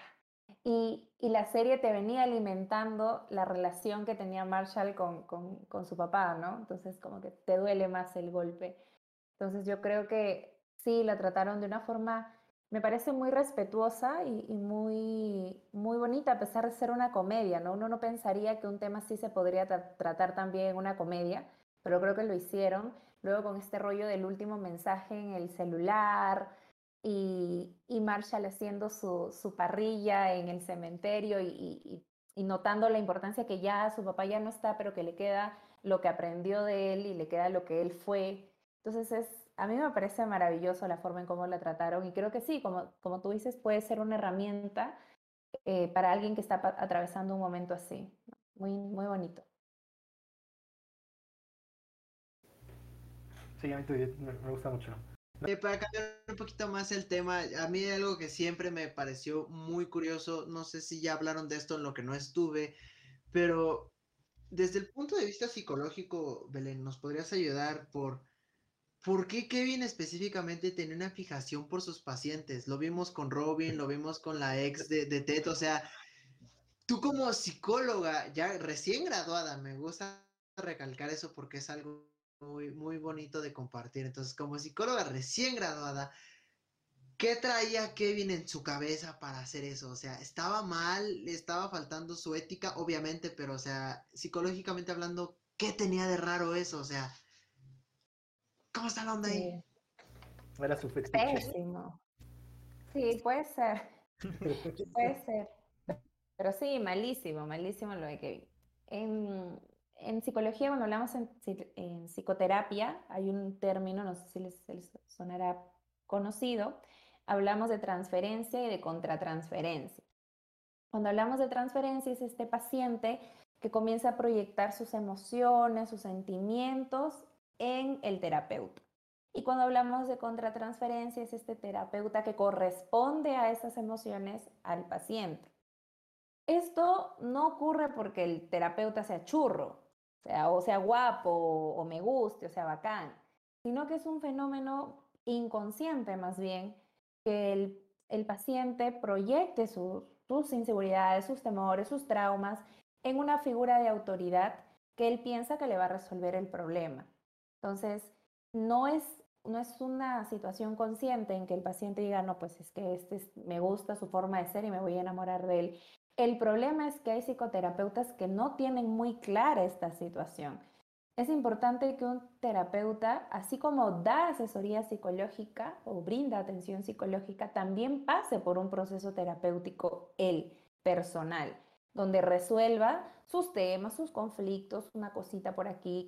Y, y, la serie te venía alimentando la relación que tenía Marshall con, con, con su papá, ¿no? Entonces, como que te duele más el golpe. Entonces yo creo que sí, la trataron de una forma, me parece muy respetuosa y, muy, muy bonita, a pesar de ser una comedia, ¿no? Uno no pensaría que un tema así se podría tratar también en una comedia, pero creo que lo hicieron. Luego con este rollo del último mensaje en el celular y, y Marshall haciendo su, su, parrilla en el cementerio y, y notando la importancia que ya su papá ya no está, pero que le queda lo que aprendió de él y le queda lo que él fue entonces, es, a mí me parece maravilloso la forma en cómo la trataron y creo que sí, como, como tú dices, puede ser una herramienta eh, para alguien que está atravesando un momento así. Muy, muy bonito. Sí, a mí me, me gusta mucho. Eh, para cambiar un poquito más el tema, a mí algo que siempre me pareció muy curioso, no sé si ya hablaron de esto en lo que no estuve, pero desde el punto de vista psicológico, Belén, ¿nos podrías ayudar por ¿Por qué Kevin específicamente tenía una fijación por sus pacientes? Lo vimos con Robin, lo vimos con la ex de, de Ted, o sea, tú como psicóloga, ya recién graduada, me gusta recalcar eso porque es algo muy, muy bonito de compartir. Entonces, como psicóloga recién graduada, ¿qué traía Kevin en su cabeza para hacer eso? O sea, estaba mal, le estaba faltando su ética, obviamente, pero, o sea, psicológicamente hablando, ¿qué tenía de raro eso? O sea, ¿Cómo está la onda ahí? Era su Pésimo. Sí, puede ser. puede ser. Pero sí, malísimo, malísimo lo de Kevin. En, en psicología, cuando hablamos en, en, psicoterapia, hay un término, no sé si les, les, sonará conocido, hablamos de transferencia y de contratransferencia. Cuando hablamos de transferencia es este paciente que comienza a proyectar sus emociones, sus sentimientos en el terapeuta. Y cuando hablamos de contratransferencia es este terapeuta que corresponde a esas emociones al paciente. Esto no ocurre porque el terapeuta sea churro, sea, o sea guapo, o me guste, o sea bacán, sino que es un fenómeno inconsciente más bien, que el, el paciente proyecte sus, sus inseguridades, sus temores, sus traumas en una figura de autoridad que él piensa que le va a resolver el problema. Entonces, no es, no es una situación consciente en que el paciente diga, no, pues es que este me gusta su forma de ser y me voy a enamorar de él. El problema es que hay psicoterapeutas que no tienen muy clara esta situación. Es importante que un terapeuta, así como da asesoría psicológica o brinda atención psicológica, también pase por un proceso terapéutico él, personal, donde resuelva sus temas, sus conflictos, una cosita por aquí,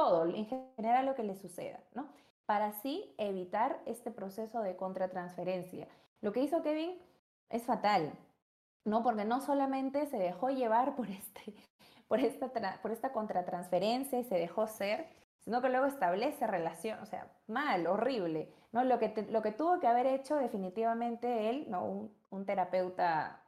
todo, en general lo que le suceda, ¿no? Para así evitar este proceso de contratransferencia. Lo que hizo Kevin es fatal, ¿no? Porque no solamente se dejó llevar por, este, por, esta, por esta contratransferencia y se dejó ser, sino que luego establece relación, o sea, mal, horrible, ¿no? Lo que, lo que tuvo que haber hecho definitivamente él, ¿no? Un, un terapeuta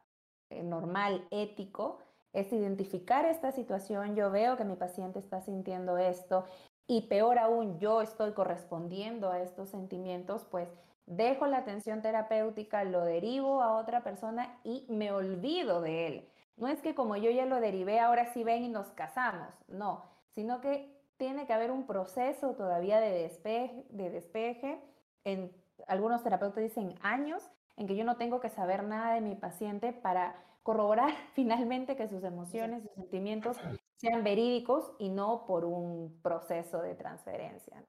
eh, normal, ético, es identificar esta situación, yo veo que mi paciente está sintiendo esto y peor aún, yo estoy correspondiendo a estos sentimientos, pues dejo la atención terapéutica, lo derivo a otra persona y me olvido de él. No es que como yo ya lo derivé, ahora sí ven y nos casamos, no, sino que tiene que haber un proceso todavía de despeje, de despeje. En, algunos terapeutas dicen años en que yo no tengo que saber nada de mi paciente para corroborar finalmente que sus emociones, sus sentimientos sean verídicos y no por un proceso de transferencia.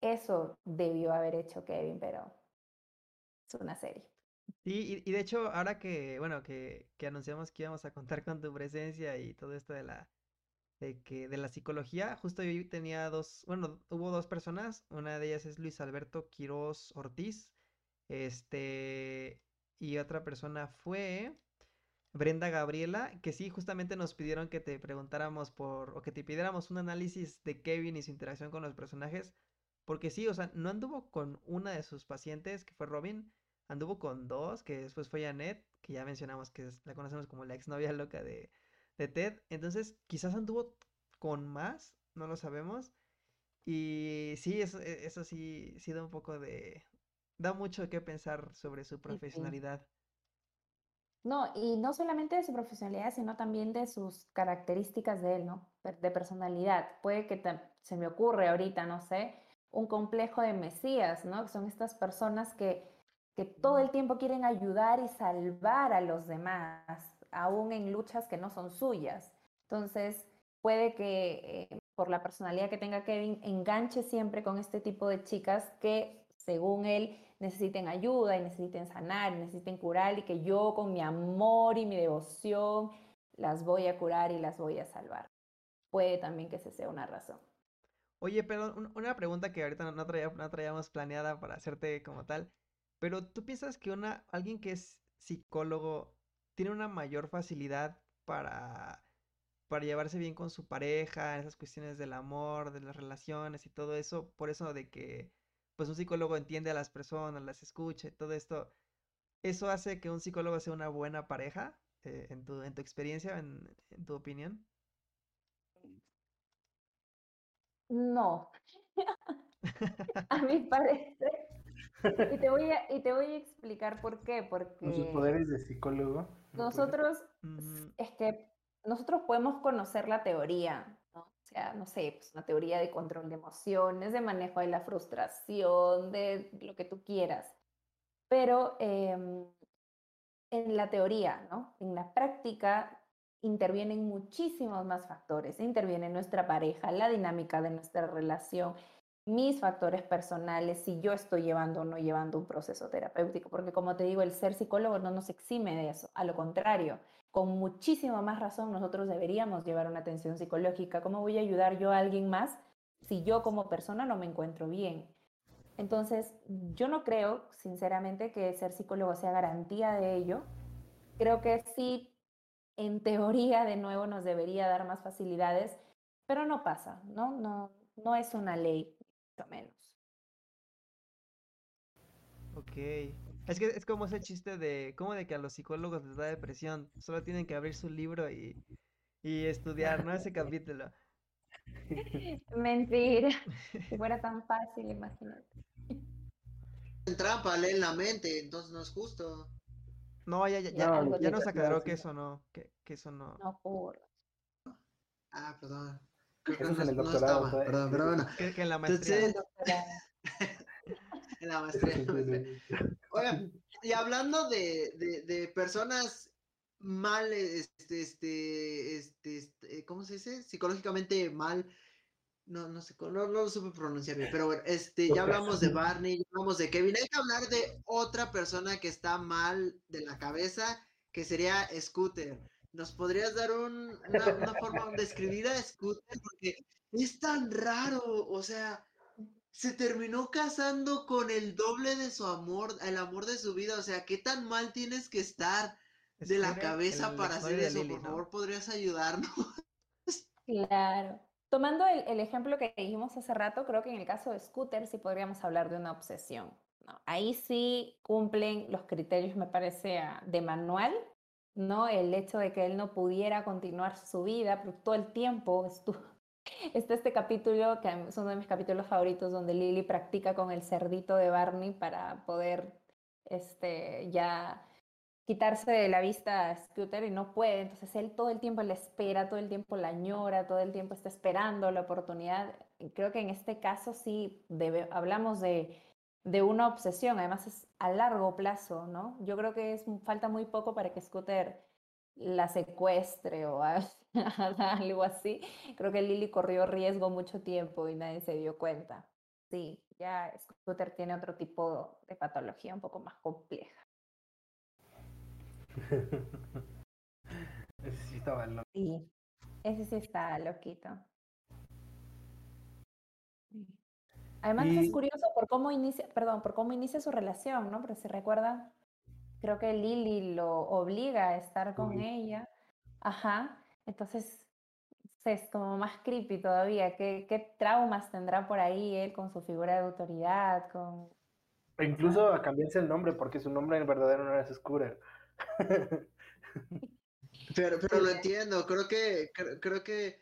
Eso debió haber hecho Kevin, pero es una serie. Sí, y, de hecho, ahora que, bueno, que, que, anunciamos que íbamos a contar con tu presencia y todo esto de la, de que, de la psicología, justo yo tenía dos, bueno, hubo dos personas, una de ellas es Luis Alberto Quiroz Ortiz, este, y otra persona fue, Brenda Gabriela, que sí, justamente nos pidieron que te preguntáramos por, o que te pidiéramos un análisis de Kevin y su interacción con los personajes, porque sí, o sea, no anduvo con una de sus pacientes, que fue Robin, anduvo con dos, que después fue Janet, que ya mencionamos que la conocemos como la exnovia loca de, de Ted, entonces quizás anduvo con más, no lo sabemos, y sí, eso, e, eso sí, sí da un poco de, da mucho que pensar sobre su profesionalidad. No, y no solamente de su profesionalidad, sino también de sus características de él, ¿no? De personalidad. Puede que se me ocurre ahorita, no sé, un complejo de mesías, ¿no? Que son estas personas que, que todo el tiempo quieren ayudar y salvar a los demás, aún en luchas que no son suyas. Entonces, puede que eh, por la personalidad que tenga Kevin, enganche siempre con este tipo de chicas que, según él, necesiten ayuda y necesiten sanar, necesiten curar y que yo con mi amor y mi devoción las voy a curar y las voy a salvar. Puede también que ese sea una razón. Oye, pero una pregunta que ahorita no, traíamos planeada para hacerte como tal, pero ¿tú piensas que una, alguien que es psicólogo tiene una mayor facilidad para, para llevarse bien con su pareja, en esas cuestiones del amor, de las relaciones y todo eso, por eso de que pues un psicólogo entiende a las personas, las escucha y todo esto. ¿Eso hace que un psicólogo sea una buena pareja eh, en, tu, en tu experiencia, en, tu opinión? No. a mi parecer. Y te, voy a, y te voy a explicar por qué. Porque. sus poderes de psicólogo. Nosotros, es que nosotros podemos conocer la teoría, sea, no sé, pues una teoría de control de emociones, de manejo de la frustración, de lo que tú quieras. Pero em, en la teoría, ¿no? En la práctica intervienen muchísimos más factores. Interviene nuestra pareja, la dinámica de nuestra relación, mis factores personales, si yo estoy llevando o no llevando un proceso terapéutico, porque como te digo, el ser psicólogo no nos exime de eso, a lo contrario, con muchísima más razón nosotros deberíamos llevar una atención psicológica. ¿Cómo voy a ayudar yo a alguien más si yo como persona no me encuentro bien? Entonces, yo no creo, sinceramente, que ser psicólogo sea garantía de ello. Creo que sí, en teoría, de nuevo, nos debería dar más facilidades, pero no pasa, ¿no? No, no es una ley, mucho menos. Ok. Es que es como ese chiste de, como de que a los psicólogos les da depresión, solo tienen que abrir su libro y, y estudiar, ¿no? Ese capítulo. Mentira. Si fuera tan fácil, imagínate. En trampa, leen la mente, entonces no es justo. No, ya, ya, Ya, ya, algo ya nos aclaró no, que eso no, que, que eso no. No ocurre. Ah, perdón. Creo que Eso es no, en el no estaba, perdón, bueno, Que, que en la maestría. Entonces- la maestría. en la maestría. Oigan, y hablando de, de, de personas mal, este, este, este, este, ¿cómo se dice? Psicológicamente mal. No, no sé, no, no lo supe pronunciar bien, pero bueno, este, ya hablamos de Barney, ya hablamos de Kevin. Hay que hablar de otra persona que está mal de la cabeza, que sería Scooter. ¿Nos podrías dar un, una, una forma de describir a Scooter? Porque es tan raro, o sea, se terminó casando con el doble de su amor, el amor de su vida, o sea, ¿qué tan mal tienes que estar de la cabeza el para hacer eso? Lily, Por ¿no? favor, ¿podrías ayudarnos? Claro. Tomando el, el ejemplo que dijimos hace rato, creo que en el caso de Scooter sí podríamos hablar de una obsesión. ¿no? Ahí sí cumplen los criterios, me parece, de manual, ¿no? El hecho de que él no pudiera continuar su vida, porque todo el tiempo estuvo... Está este capítulo, que es uno de mis capítulos favoritos, donde Lily practica con el cerdito de Barney para poder este, ya quitarse de la vista a Scooter y no puede, entonces él todo el tiempo le espera, todo el tiempo la añora, todo el tiempo está esperando la oportunidad. Creo que en este caso sí debe- hablamos de, de una obsesión, además es a largo plazo, ¿no? Yo creo que es, falta muy poco para que Scooter la secuestre o algo así. Creo que Lily corrió riesgo mucho tiempo y nadie se dio cuenta. Sí, ya Scooter tiene otro tipo de patología un poco más compleja. Ese sí estaba loco. Sí, ese sí está loquito. Además es curioso por cómo inicia, perdón, por cómo inicia su relación, ¿no? Pero si recuerda, creo que Lily lo obliga a estar con ella. Ajá. Entonces es como más creepy todavía. ¿Qué, qué traumas tendrá por ahí él con su figura de autoridad? Con... E incluso a cambiarse el nombre, porque su nombre en verdadero no es Scooter. Pero, pero lo entiendo, creo que, creo, creo que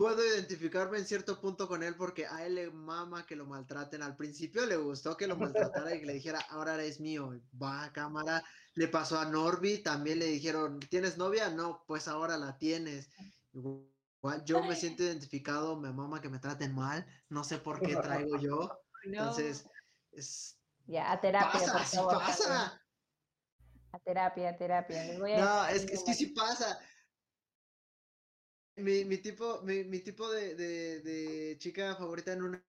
puedo identificarme en cierto punto con él porque a él le mama que lo maltraten. Al principio le gustó que lo maltratara y que le dijera, ahora eres mío. Va, cámara. Le pasó a Norby, también le dijeron, ¿tienes novia? No, pues ahora la tienes. Igual, yo me siento identificado, me mama que me traten mal, no sé por qué traigo yo. Entonces, es, Ya, a terapia, pasa, por sí favor, pasa. A terapia, a terapia. Les voy a No, es que, es que sí pasa. Mi, mi tipo, mi, mi tipo de, de, de chica favorita en un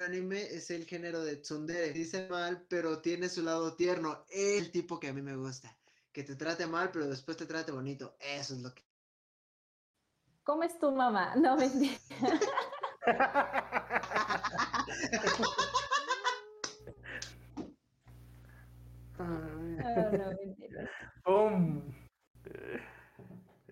anime es el género de tsundere. Dice mal, pero tiene su lado tierno. El tipo que a mí me gusta. Que te trate mal, pero después te trate bonito. Eso es lo que... ¿Cómo es tu mamá? No, mentira. No, no, mentira. ¡Pum!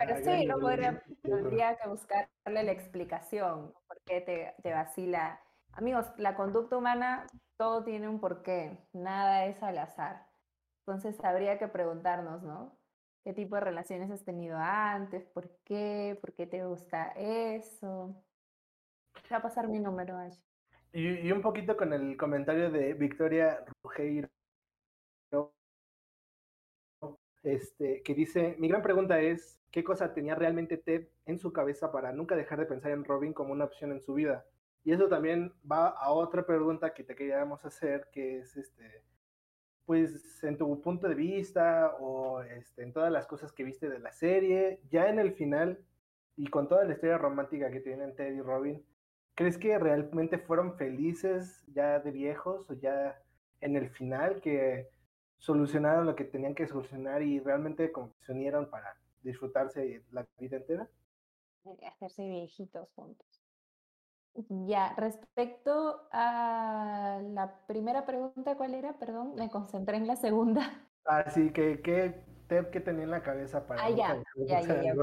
Pero sí, no podría, tendría que buscarle la explicación, por qué te, te vacila. Amigos, la conducta humana, todo tiene un porqué, nada es al azar. Entonces habría que preguntarnos, ¿no? ¿Qué tipo de relaciones has tenido antes? ¿Por qué? ¿Por qué te gusta eso? Va a pasar mi número, Ash. Y, y un poquito con el comentario de Victoria Rugeiro, este, que dice, mi gran pregunta es, ¿qué cosa tenía realmente Ted en su cabeza para nunca dejar de pensar en Robin como una opción en su vida? Y eso también va a otra pregunta que te queríamos hacer, que es, este, pues, en tu punto de vista o este, en todas las cosas que viste de la serie, ya en el final y con toda la historia romántica que tienen Ted y Robin, ¿Crees que realmente fueron felices ya de viejos o ya en el final que solucionaron lo que tenían que solucionar y realmente como se unieron para disfrutarse la vida entera. Hacerse viejitos juntos. Ya, respecto a la primera pregunta, ¿cuál era? Perdón, me concentré en la segunda. Así ah, que, ¿qué Ted que tenía en la cabeza para... Ah, ya, ya, ya, ya,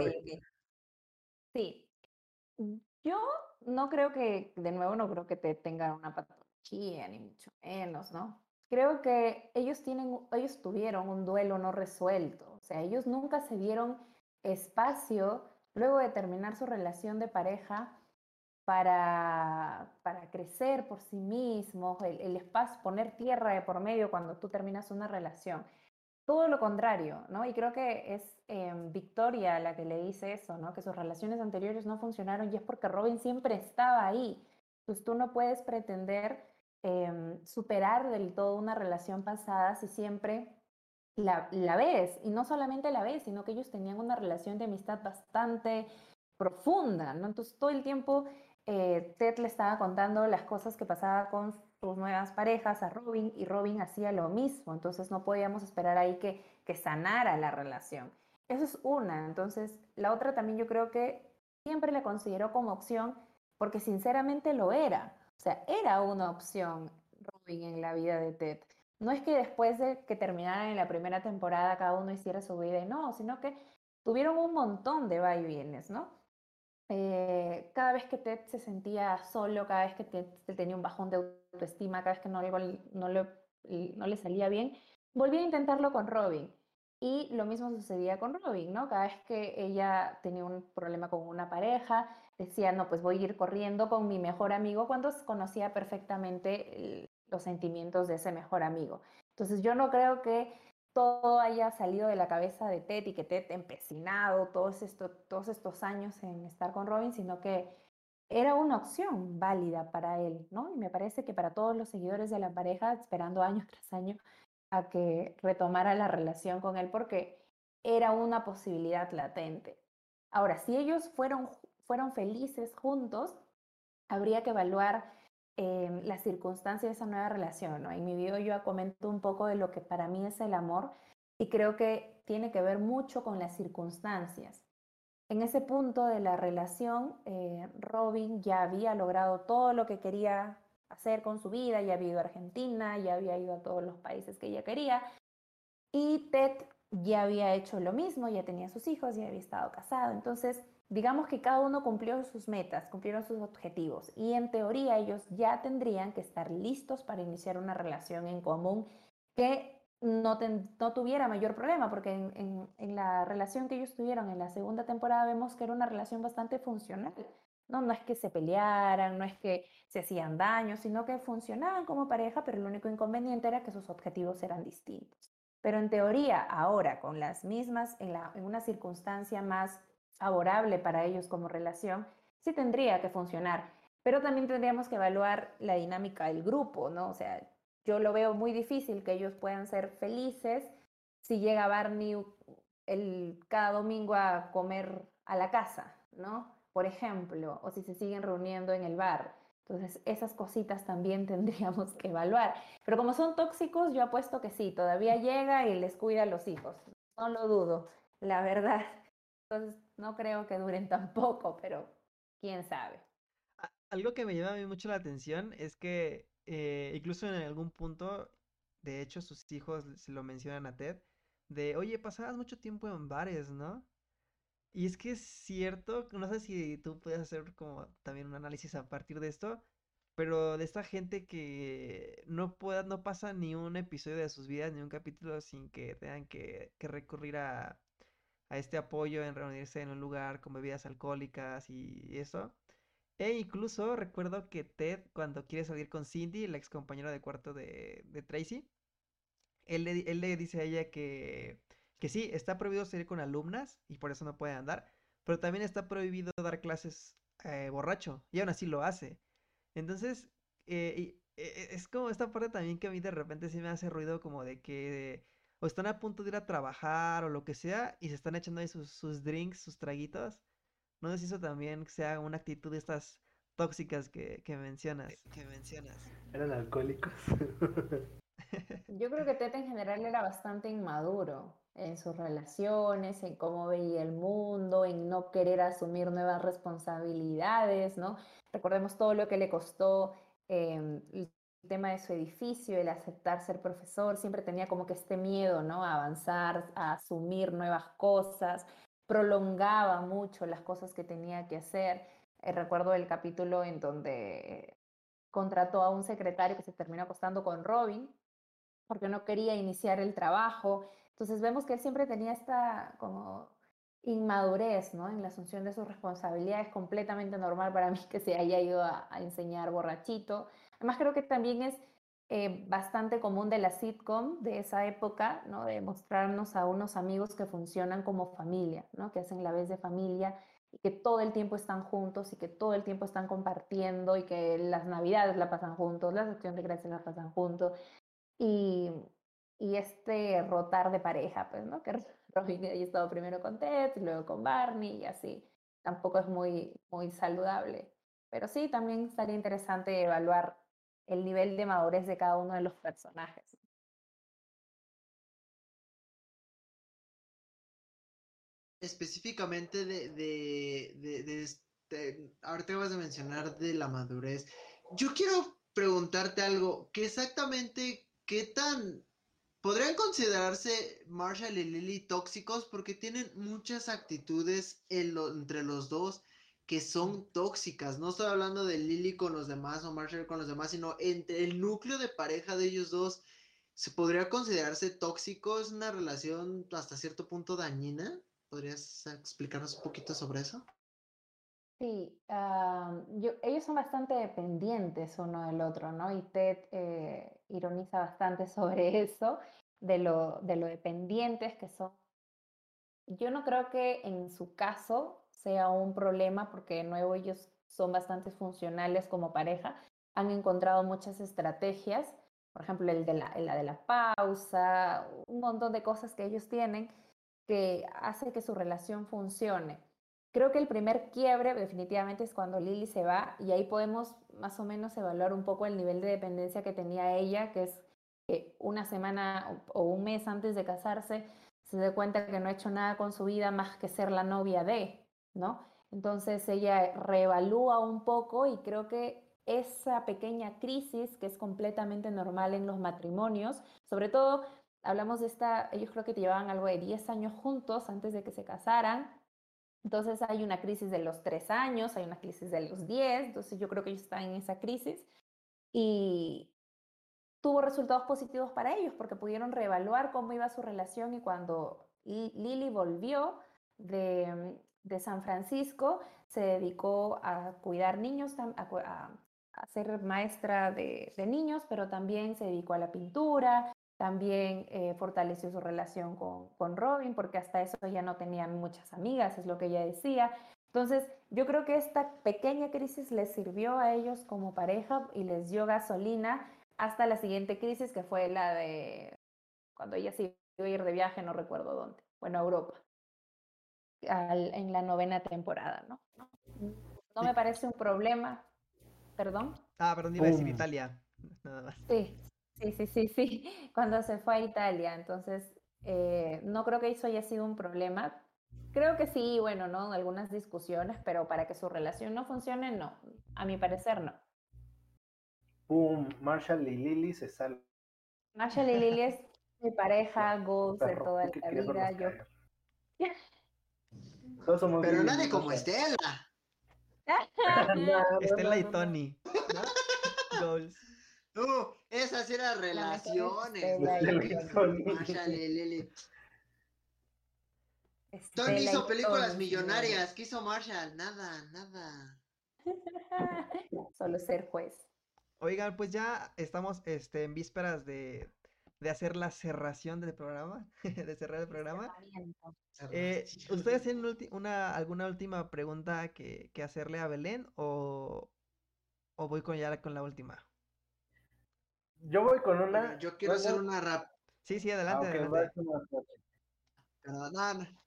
Sí, yo no creo que, de nuevo, no creo que te tenga una patología, ni mucho menos, ¿no? Creo que ellos tienen, ellos tuvieron un duelo no resuelto, o sea, ellos nunca se dieron espacio luego de terminar su relación de pareja para, para crecer por sí mismos, el, espacio, poner tierra de por medio cuando tú terminas una relación. Todo lo contrario, ¿no? Y creo que es em, Victoria la que le dice eso, ¿no? Que sus relaciones anteriores no funcionaron y es porque Robin siempre estaba ahí. Pues tú no puedes pretender em, superar del todo una relación pasada si siempre la, la, ves. Y no solamente la ves, sino que ellos tenían una relación de amistad bastante profunda, ¿no? Entonces todo el tiempo eh, Ted le estaba contando las cosas que pasaba con sus nuevas parejas a Robin y Robin hacía lo mismo, entonces no podíamos esperar ahí que, que sanara la relación. Eso es una, entonces la otra también yo creo que siempre la consideró como opción porque sinceramente lo era, o sea, era una opción Robin en la vida de Ted. No es que después de que terminaran en la primera temporada cada uno hiciera su vida y no, sino que tuvieron un montón de va y vienes, ¿no? Eh, cada vez que Ted se sentía solo, cada vez que Ted tenía un bajón de autoestima, cada vez que no, no, no le salía bien, volvía a intentarlo con Robin. Y lo mismo sucedía con Robin, ¿no? Cada vez que ella tenía un problema con una pareja, decía, no, pues voy a ir corriendo con mi mejor amigo cuando conocía perfectamente los sentimientos de ese mejor amigo. Entonces yo no creo que todo haya salido de la cabeza de Ted y que Ted empecinado todos, todos estos años en estar con Robin, sino que era una opción válida para él, ¿no? Y me parece que para todos los seguidores de la pareja, esperando año tras año a que retomara la relación con él, porque era una posibilidad latente. Ahora, si ellos fueron, fueron felices juntos, habría que evaluar Em, las circunstancias de esa nueva relación. ¿no? En mi video yo comento un poco de lo que para mí es el amor y creo que tiene que ver mucho con las circunstancias. En ese punto de la relación, eh, Robin ya había logrado todo lo que quería hacer con su vida, ya había ido a Argentina, ya había ido a todos los países que ella quería, y Ted ya había hecho lo mismo, ya tenía sus hijos, ya había estado casado. Entonces, digamos que cada uno cumplió sus metas, cumplieron sus objetivos y en teoría ellos ya tendrían que estar listos para iniciar una relación en común que no, no tuviera mayor problema, porque en, en, la relación que ellos tuvieron en la segunda temporada vemos que era una relación bastante funcional. No, no es que se pelearan, no es que se hacían daño, sino que funcionaban como pareja, pero el único inconveniente era que sus objetivos eran distintos. Pero en teoría, ahora, con las mismas, en, la, en una circunstancia más favorable para ellos como relación, sí tendría que funcionar. Pero también tendríamos que evaluar la dinámica del grupo, ¿no? O sea, yo lo veo muy difícil que ellos puedan ser felices si llega Barney el, cada domingo a comer a la casa, ¿no? Por ejemplo, o si se siguen reuniendo en el bar. Entonces, esas cositas también tendríamos que evaluar. Pero como son tóxicos, yo apuesto que sí, todavía llega y les cuida a los hijos. No lo dudo, la verdad. Entonces, no creo que duren tampoco, pero quién sabe. Algo que me llama a mí mucho la atención es que eh, incluso en algún punto, de hecho, sus hijos se lo mencionan a Ted, de, oye, pasabas mucho tiempo en bares, ¿no? Y es que es cierto, no sé si tú puedes hacer como también un análisis a partir de esto, pero de esta gente que no pueda, no pasa ni un episodio de sus vidas, ni un capítulo sin que tengan que recurrir a, a este apoyo en reunirse en un lugar con bebidas alcohólicas y eso. E incluso recuerdo que Ted, cuando quiere salir con Cindy, la ex compañera de cuarto de, Tracy, él le, dice a ella que, que sí, está prohibido salir con alumnas y por eso no puede andar, pero también está prohibido dar clases eh, borracho y aún así lo hace. Entonces, eh, eh, es como esta parte también que a mí de repente sí me hace ruido como de que o están a punto de ir a trabajar o lo que sea y se están echando ahí sus, drinks, sus traguitos. No sé si eso también sea una actitud de estas tóxicas que, mencionas. Que mencionas. Eran alcohólicos. Yo creo que Ted en general era bastante inmaduro en sus relaciones, en cómo veía el mundo, en no querer asumir nuevas responsabilidades, ¿no? Recordemos todo lo que le costó em, el tema de su edificio, el aceptar ser profesor, siempre tenía como que este miedo, ¿no? A avanzar, a asumir nuevas cosas, prolongaba mucho las cosas que tenía que hacer. Eh, recuerdo el capítulo en donde contrató a un secretario que se terminó acostando con Robin porque no quería iniciar el trabajo. Entonces vemos que él siempre tenía esta como inmadurez ¿no? en la asunción de sus responsabilidades, completamente normal para mí que se haya ido a, enseñar borrachito. Además creo que también es eh, bastante común de la sitcom de esa época, ¿no? de mostrarnos a unos amigos que funcionan como familia, ¿no? que hacen la vez de familia y que todo el tiempo están juntos y que todo el tiempo están compartiendo y que las navidades la pasan juntos, las acciones de gracias la pasan juntos y, y este rotar de pareja, pues, ¿no? Que Robin haya estado primero con Ted, luego con Barney y así. Tampoco es muy, muy saludable. Pero sí, también estaría interesante evaluar el nivel de madurez de cada uno de los personajes. Específicamente de, de, de, de este, vas a mencionar de la madurez. Yo quiero preguntarte algo, ¿qué exactamente ¿qué tan podrían considerarse Marshall y Lily tóxicos? Porque tienen muchas actitudes entre los dos que son tóxicas. No estoy hablando de Lily con los demás o Marshall con los demás, sino entre el núcleo de pareja de ellos dos. ¿Se podría considerarse tóxico? ¿Es una relación hasta cierto punto dañina? ¿Podrías explicarnos un poquito sobre eso? Sí, yo, ellos son bastante dependientes uno del otro, ¿no? Y Ted eh, ironiza bastante sobre eso, de lo, de lo dependientes que son. Yo no creo que en su caso sea un problema, porque de nuevo ellos son bastante funcionales como pareja, han encontrado muchas estrategias, por ejemplo, el de la, la de la pausa, un montón de cosas que ellos tienen que hace que su relación funcione. Creo que el primer quiebre definitivamente es cuando Lily se va y ahí podemos más o menos evaluar un poco el nivel de dependencia que tenía ella, que es que una semana o un mes antes de casarse se da cuenta que no ha hecho nada con su vida más que ser la novia de, ¿no? Entonces ella reevalúa un poco y creo que esa pequeña crisis que es completamente normal en los matrimonios, sobre todo hablamos de esta, ellos creo que llevaban algo de 10 años juntos antes de que se casaran, entonces hay una crisis de los tres años, hay una crisis de los diez, entonces yo creo que ellos están en esa crisis y tuvo resultados positivos para ellos porque pudieron reevaluar cómo iba su relación y cuando Lily volvió de, de San Francisco se dedicó a cuidar niños, a, a, ser maestra de, de niños, pero también se dedicó a la pintura, también eh, fortaleció su relación con, con, Robin, porque hasta eso ya no tenía muchas amigas, es lo que ella decía. Entonces, yo creo que esta pequeña crisis les sirvió a ellos como pareja y les dio gasolina hasta la siguiente crisis, que fue la de cuando ella se iba a ir de viaje, no recuerdo dónde, bueno, a Europa, en la novena temporada, ¿no? No me parece un problema. ¿Perdón? Ah, perdón, iba a decir Italia. Nada más. Sí, Sí, sí, sí, sí, cuando se fue a Italia. Entonces, eh, no creo que eso haya sido un problema. Creo que sí, bueno, ¿no? Algunas discusiones, pero para que su relación no funcione, no. A mi parecer, no. Boom, Marshall y Lily se salvan. Marshall y Lily es mi pareja, goals de toda la vida. Yo... pero nadie como Estela. Estela y Tony. Goals. Uh, esas eran relaciones. Tony hizo películas millonarias. ¿Qué hizo Marshall? Nada, nada. Solo ser juez. Oigan, pues ya estamos este, en vísperas de, de hacer la cerración del programa, de cerrar el programa. Eh, ¿Ustedes tienen una, alguna última pregunta que, que hacerle a Belén o, o voy con ya con la última? Yo voy con una. Yo quiero hacer una rap. Sí, sí, adelante. Ah, adelante. Perdón,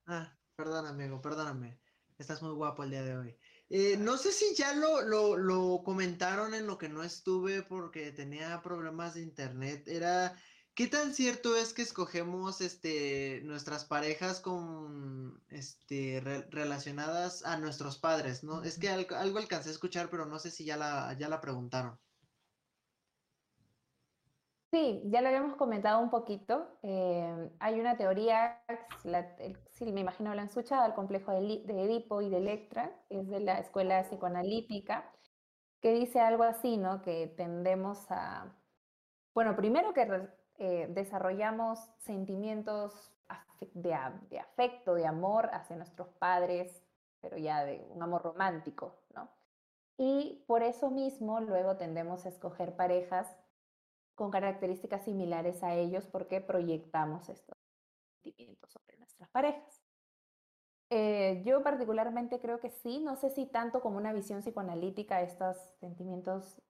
no, perdón, amigo, perdóname. Estás muy guapo el día de hoy. Eh, no sé si ya lo, lo, lo comentaron en lo que no estuve porque tenía problemas de internet. Era ¿Qué tan cierto es que escogemos este, nuestras parejas con, este, relacionadas a nuestros padres? ¿no? Es que algo, alcancé a escuchar, pero no sé si ya la, ya la preguntaron. Sí, ya lo habíamos comentado un poquito. Eh, hay una teoría, sí, me imagino lo han escuchado, el complejo de, de Edipo y de Electra, es de la escuela psicoanalítica, que dice algo así, ¿no? Que tendemos a, bueno, primero que eh, desarrollamos sentimientos de, afecto, de amor hacia nuestros padres, pero ya de un amor romántico, ¿no? Y por eso mismo luego tendemos a escoger parejas con características similares a ellos porque proyectamos estos sentimientos sobre nuestras parejas. Eh, yo particularmente creo que sí, no sé si tanto como una visión psicoanalítica estos sentimientos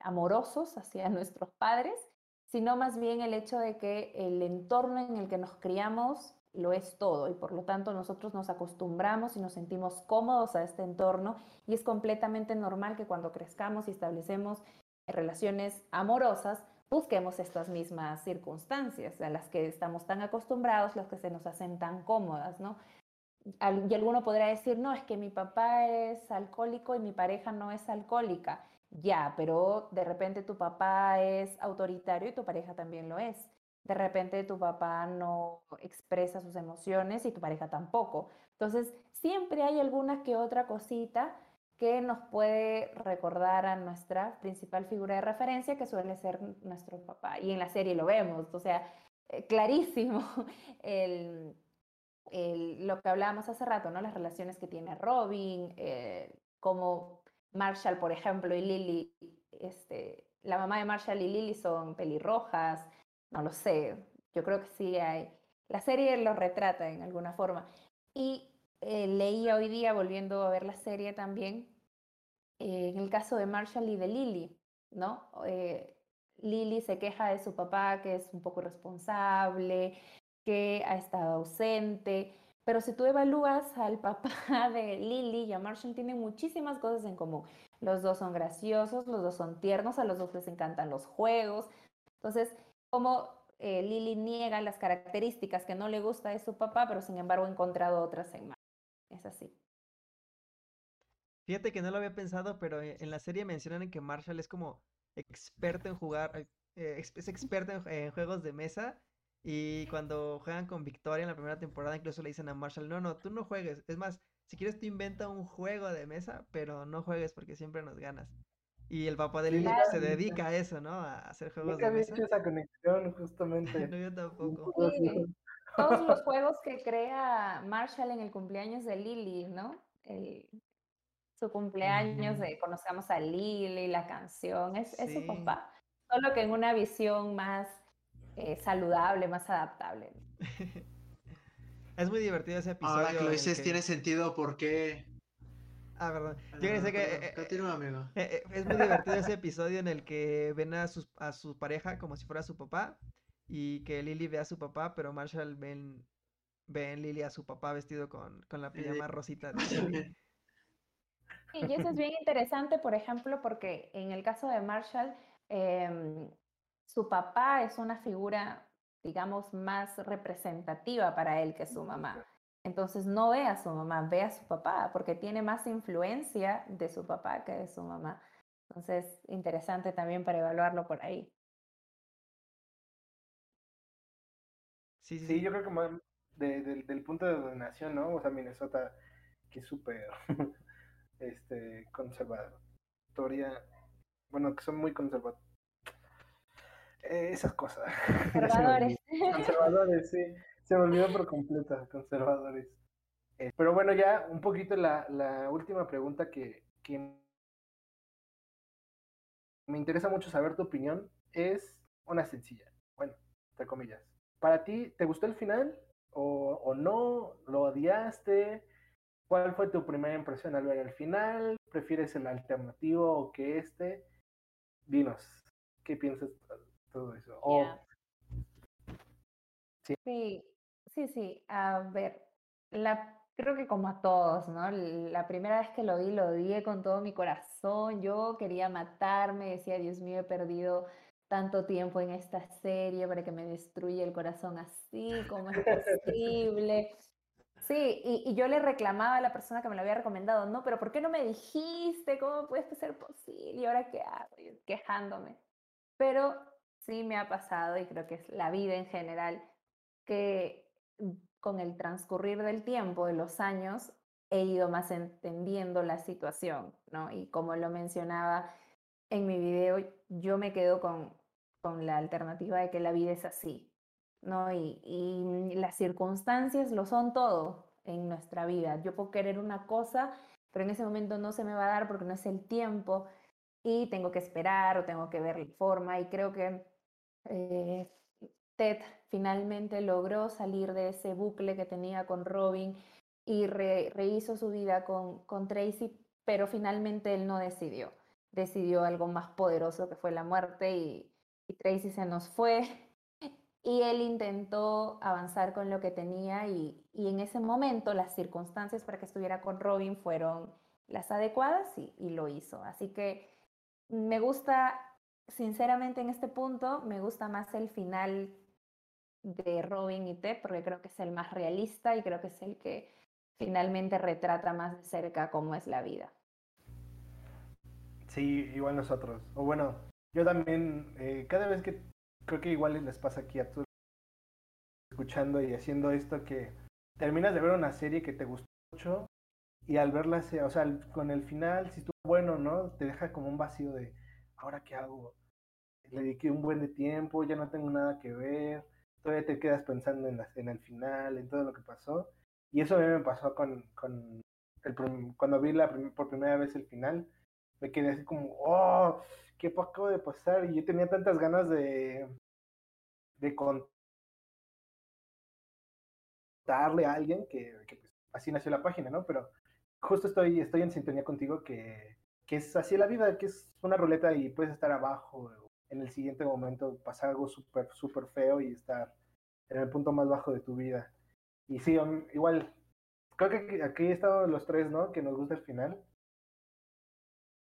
amorosos hacia nuestros padres, sino más bien el hecho de que el entorno en el que nos criamos lo es todo y por lo tanto nosotros nos acostumbramos y nos sentimos cómodos a este entorno y es completamente normal que cuando crezcamos y establecemos relaciones amorosas busquemos estas mismas circunstancias a las que estamos tan acostumbrados, las que se nos hacen tan cómodas, ¿no? Y alguno podrá decir, no, es que mi papá es alcohólico y mi pareja no es alcohólica. Ya, pero de repente tu papá es autoritario y tu pareja también lo es. De repente tu papá no expresa sus emociones y tu pareja tampoco. Entonces, siempre hay alguna que otra cosita que nos puede recordar a nuestra principal figura de referencia, que suele ser nuestro papá. Y en la serie lo vemos, o sea, eh, clarísimo el, lo que hablábamos hace rato, ¿no? Las relaciones que tiene Robin, eh, como Marshall, por ejemplo, y Lily, este, la mamá de Marshall y Lily son pelirrojas, no lo sé, yo creo que sí hay. La serie lo retrata en alguna forma. Y eh, leía hoy día, volviendo a ver la serie también, eh, en el caso de Marshall y de Lily, ¿no? Eh, Lily se queja de su papá que es un poco responsable, que ha estado ausente, pero si tú evalúas al papá de Lily y a Marshall, tienen muchísimas cosas en común. Los dos son graciosos, los dos son tiernos, a los dos les encantan los juegos. Entonces, como eh, Lily niega las características que no le gusta de su papá, pero sin embargo ha encontrado otras en Marshall. Es así. Fíjate que no lo había pensado, pero eh, en la serie mencionan que Marshall es como experto en jugar, eh, es experto en juegos de mesa y cuando juegan con Victoria en la primera temporada, incluso le dicen a Marshall, no, no, tú no juegues. Es más, si quieres tú inventa un juego de mesa, pero no juegues porque siempre nos ganas. Y el papá de Lily se dedica a eso, ¿no? A hacer juegos de mesa. Hecho esa conexión, justamente. no, yo tampoco. Todos los juegos que crea Marshall en el cumpleaños de Lily, ¿no? su cumpleaños de conozcamos a Lily, la canción, es, es su papá. Solo que en una visión más eh, saludable, más adaptable. es muy divertido ese episodio. Ahora que lo dices, tiene sentido porque... Ah, perdón. Yo que... Eh, continúa, amigo. Eh, es muy divertido ese episodio en el que ven a, a su pareja como si fuera su papá y que Lily ve a su papá, pero Marshall ven, ven Lily a su papá vestido con, con la pijama rosita. De y eso es bien interesante, por ejemplo, porque en el caso de Marshall, eh, su papá es una figura, digamos, más representativa para él que su mamá. Entonces no ve a su mamá, ve a su papá, porque tiene más influencia de su papá que de su mamá. Entonces, interesante también para evaluarlo por ahí. Sí, sí, yo creo que del punto de donde nació, ¿no? O sea, Minnesota, que es súper este, conservatoria, bueno, que son muy conservadores eh, esas cosas. Conservadores. conservadores, sí. Se me olvidó por completo, conservadores. Eh, pero bueno, ya un poquito la, la última pregunta que, que, me interesa mucho saber tu opinión es una sencilla. Bueno, entre comillas. ¿Para ti te gustó el final o, o no? ¿Lo odiaste? ¿Cuál fue tu primera impresión al ver el final? ¿Prefieres el alternativo o que este? Dinos, ¿qué piensas todo eso. sí. sí, sí, A ver, la creo que como a todos, ¿no? La primera vez que lo vi, lo odié con todo mi corazón. Yo quería matarme, decía, Dios mío, he perdido tanto tiempo en esta serie para que me destruya el corazón así, ¿cómo es posible? Sí, y, yo le reclamaba a la persona que me lo había recomendado, no, pero ¿por qué no me dijiste? ¿Cómo puede ser posible? ¿Y ahora qué hago? quejándome. Pero sí me ha pasado, y creo que es la vida en general, que con el transcurrir del tiempo, de los años, he ido más entendiendo la situación, ¿no? Y como lo mencionaba en mi video, yo me quedo con, con la alternativa de que la vida es así, ¿no? Y, y las circunstancias lo son todo en nuestra vida. Yo puedo querer una cosa, pero en ese momento no se me va a dar porque no es el tiempo y tengo que esperar o tengo que ver la forma y creo que eh, Ted finalmente logró salir de ese bucle que tenía con Robin y rehizo su vida con, con Tracy, pero finalmente él no decidió. Decidió algo más poderoso que fue la muerte y, Tracy se nos fue y él intentó avanzar con lo que tenía y, y, en ese momento las circunstancias para que estuviera con Robin fueron las adecuadas y, y, lo hizo. Así que me gusta, sinceramente en este punto, me gusta más el final de Robin y Ted porque creo que es el más realista y creo que es el que finalmente retrata más de cerca cómo es la vida. Sí, igual nosotros. O bueno, yo también, eh, cada vez que creo que igual les pasa aquí a todos escuchando y haciendo esto que terminas de ver una serie que te gustó mucho y al verla, o sea, con el final, si estuvo bueno, ¿no? Te deja como un vacío de, ¿ahora qué hago? Le dediqué un buen de tiempo, ya no tengo nada que ver, todavía te quedas pensando en, en el final, en todo lo que pasó. Y eso a mí me pasó con, con el, cuando vi la por primera vez el final, me quedé así como, oh, qué poco de pasar. Y yo tenía tantas ganas de, de contarle a alguien que, que pues, así nació la página, ¿no? Pero justo estoy, estoy en sintonía contigo que, que es así la vida, que es una ruleta y puedes estar abajo en el siguiente momento pasar algo súper, súper feo y estar en el punto más bajo de tu vida. Y sí, igual, creo que aquí estado los tres, ¿no? Que nos gusta el final.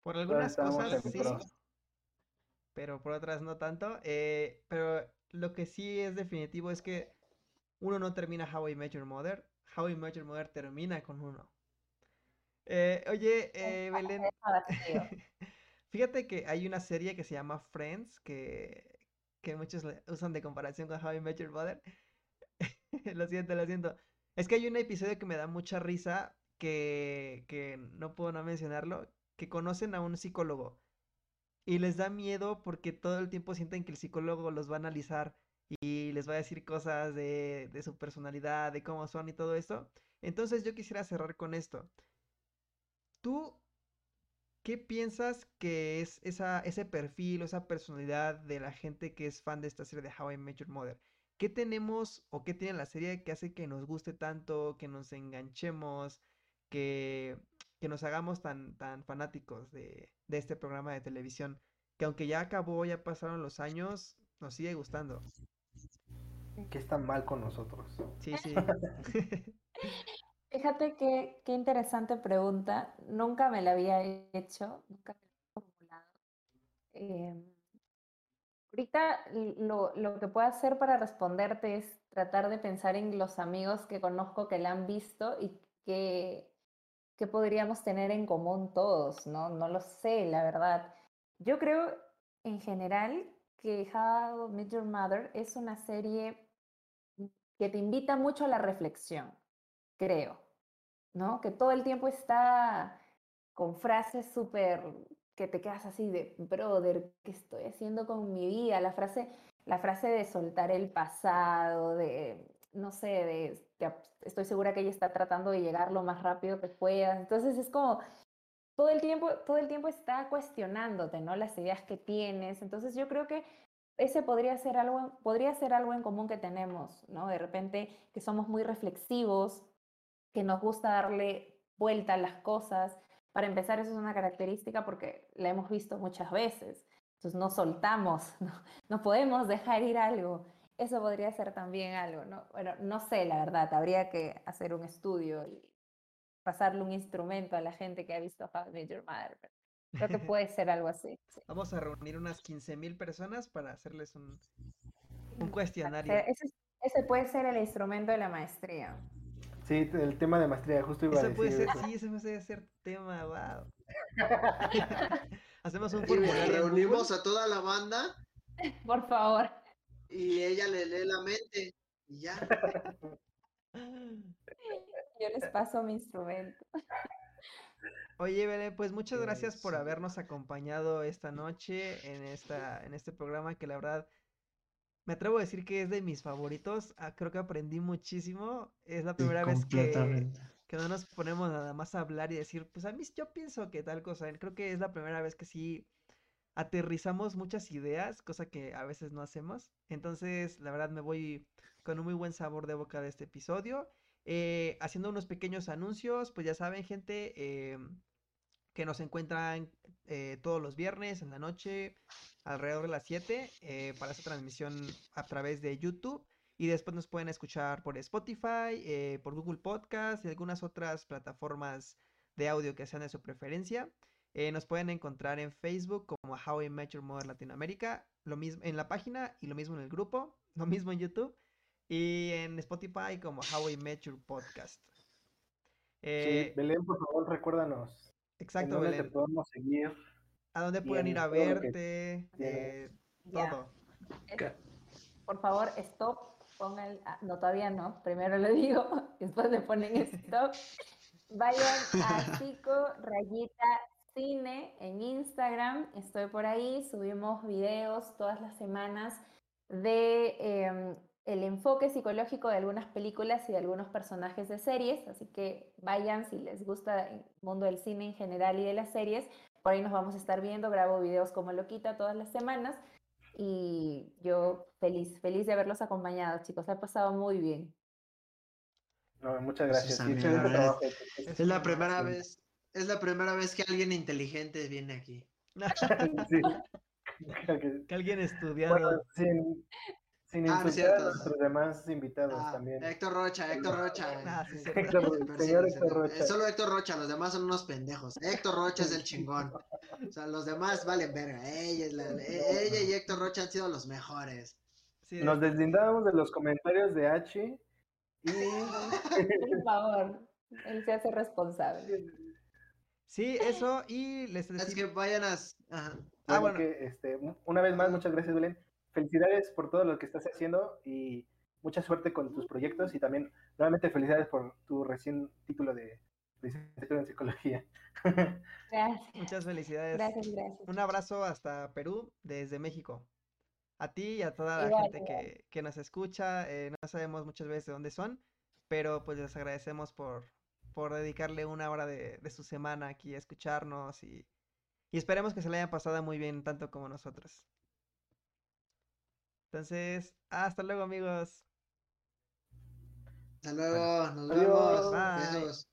Por algunas cosas sí, pero por otras no tanto. Eh, pero lo que sí es definitivo es que uno no termina How I Met Your Mother. How I Met Your Mother termina con uno. Eh, oye, eh, Belén. Fíjate que hay una serie que se llama Friends que, que muchos usan de comparación con How I Met Your Mother. lo siento, lo siento. Es que hay un episodio que me da mucha risa que, que no puedo no mencionarlo, que conocen a un psicólogo y les da miedo porque todo el tiempo sienten que el psicólogo los va a analizar y les va a decir cosas de, de su personalidad, de cómo son y todo eso. Entonces yo quisiera cerrar con esto. ¿Tú qué piensas que es esa, ese perfil o esa personalidad de la gente que es fan de esta serie de How I Met Your Mother? ¿Qué tenemos o qué tiene la serie que hace que nos guste tanto, que nos enganchemos, que, que nos hagamos tan, tan fanáticos de, de este programa de televisión? Que aunque ya acabó, ya pasaron los años, nos sigue gustando. ¿Qué está mal con nosotros? Sí, sí. Fíjate qué, qué interesante pregunta. Nunca me la había hecho, nunca me la había formulado. Em, ahorita lo, lo, que puedo hacer para responderte es tratar de pensar en los amigos que conozco que la han visto y que, podríamos tener en común todos, ¿no? No lo sé, la verdad. Yo creo en general que How I Met Your Mother es una serie que te invita mucho a la reflexión, creo. ¿no? Que todo el tiempo está con frases súper que te quedas así de, brother, ¿qué estoy haciendo con mi vida? La frase, la frase de soltar el pasado, de, no sé, de, estoy segura que ella está tratando de llegar lo más rápido que pueda. Entonces es como, todo el tiempo, todo el tiempo está cuestionándote, ¿no? Las ideas que tienes. Entonces yo creo que ese podría ser algo, podría ser algo en común que tenemos, ¿no? De repente que somos muy reflexivos, que nos gusta darle vuelta a las cosas. Para empezar, eso es una característica porque la hemos visto muchas veces. Entonces no soltamos, no, podemos dejar ir algo. Eso podría ser también algo, ¿no? Bueno, no sé, la verdad, habría que hacer un estudio y pasarle un instrumento a la gente que ha visto How I Met Your Mother. pero Creo que puede ser algo así. sí. Vamos a reunir unas 15 mil personas para hacerles un, un O cuestionario. sea, Ese, ese puede ser el instrumento de la maestría. Sí, el tema de maestría, justo iba a Eso decir puede ser, eso. sí, ese puede ser tema, wow. Hacemos un formulario. reunimos a toda la banda Por favor. Y ella le lee la mente. Y ya. Yo les paso mi instrumento. Oye, Belén, pues muchas gracias por habernos acompañado esta noche en esta, en este programa que la verdad me atrevo a decir que es de mis favoritos. Ah, creo que aprendí muchísimo. Es la Sí, primera vez que, que no nos ponemos nada más a hablar y decir, pues a mí yo pienso que tal cosa. Creo que es la primera vez que sí aterrizamos muchas ideas, cosa que a veces no hacemos. Entonces, la verdad me voy con un muy buen sabor de boca de este episodio. Eh, haciendo unos pequeños anuncios, pues ya saben, gente, em, que nos encuentran eh, todos los viernes en la noche, alrededor de las 7, eh, para esta transmisión a través de YouTube. Y después nos pueden escuchar por Spotify, por Google Podcast y algunas otras plataformas de audio que sean de su preferencia. Eh, nos pueden encontrar en Facebook como How I Met Your Mother Latinoamérica, lo mismo en la página y lo mismo en el grupo, lo mismo en YouTube y en Spotify como How I Met Your Podcast. Sí, Eh, Belén, por favor, recuérdanos. ¿En exacto, dónde te Belén. podemos seguir? ¿A dónde pueden en ir a verte? Eh, todo. Por favor, stop. Pongan. ah, no, todavía no. Primero lo digo, después le ponen stop. Vayan a Psico Rayita Cine en Instagram. Estoy por ahí. Subimos videos todas las semanas de em, el enfoque psicológico de algunas películas y de algunos personajes de series. Así que vayan si les gusta el mundo del cine en general y de las series. Por ahí nos vamos a estar viendo. Grabo videos como loquita todas las semanas. Y yo feliz, feliz de haberlos acompañado, chicos. He pasado muy bien. No, muchas gracias. es Sí, la. Es primera sí. vez. Es la primera vez que alguien inteligente viene aquí. Sí. Que- que alguien estudiado. Bueno, sin, sin Ah, insultar a cierto. nuestros demás invitados Ah, también. Héctor Rocha, Héctor Rocha. Ah, sí. Héctor- señor Héctor Rocha. es Solo Héctor Rocha, los demás son unos pendejos. Héctor Rocha es el chingón. O sea, los demás valen verga. Ella, es la- ella y Héctor Rocha han sido los mejores. Sí, Nos de- deslindábamos de los comentarios de H y Por favor, él se hace responsable. Sí, eso. Y les Es decimos. que vayan a. ajá. Ah, bueno, bueno. que, este, una vez más, muchas gracias, Belén. Felicidades por todo lo que estás haciendo y mucha suerte con tus proyectos y también nuevamente felicidades por tu recién título de licenciatura en psicología. Gracias, Muchas felicidades. gracias, gracias. Un abrazo hasta Perú desde México. A ti y a toda la Igual, gente igual. que, que nos escucha. eh, no sabemos muchas veces de dónde son, pero pues les agradecemos por, por dedicarle una hora de, de su semana aquí a escucharnos y, y esperemos que se le haya pasado muy bien tanto como nosotros. Entonces, hasta luego amigos. Hasta luego, nos Adiós. vemos.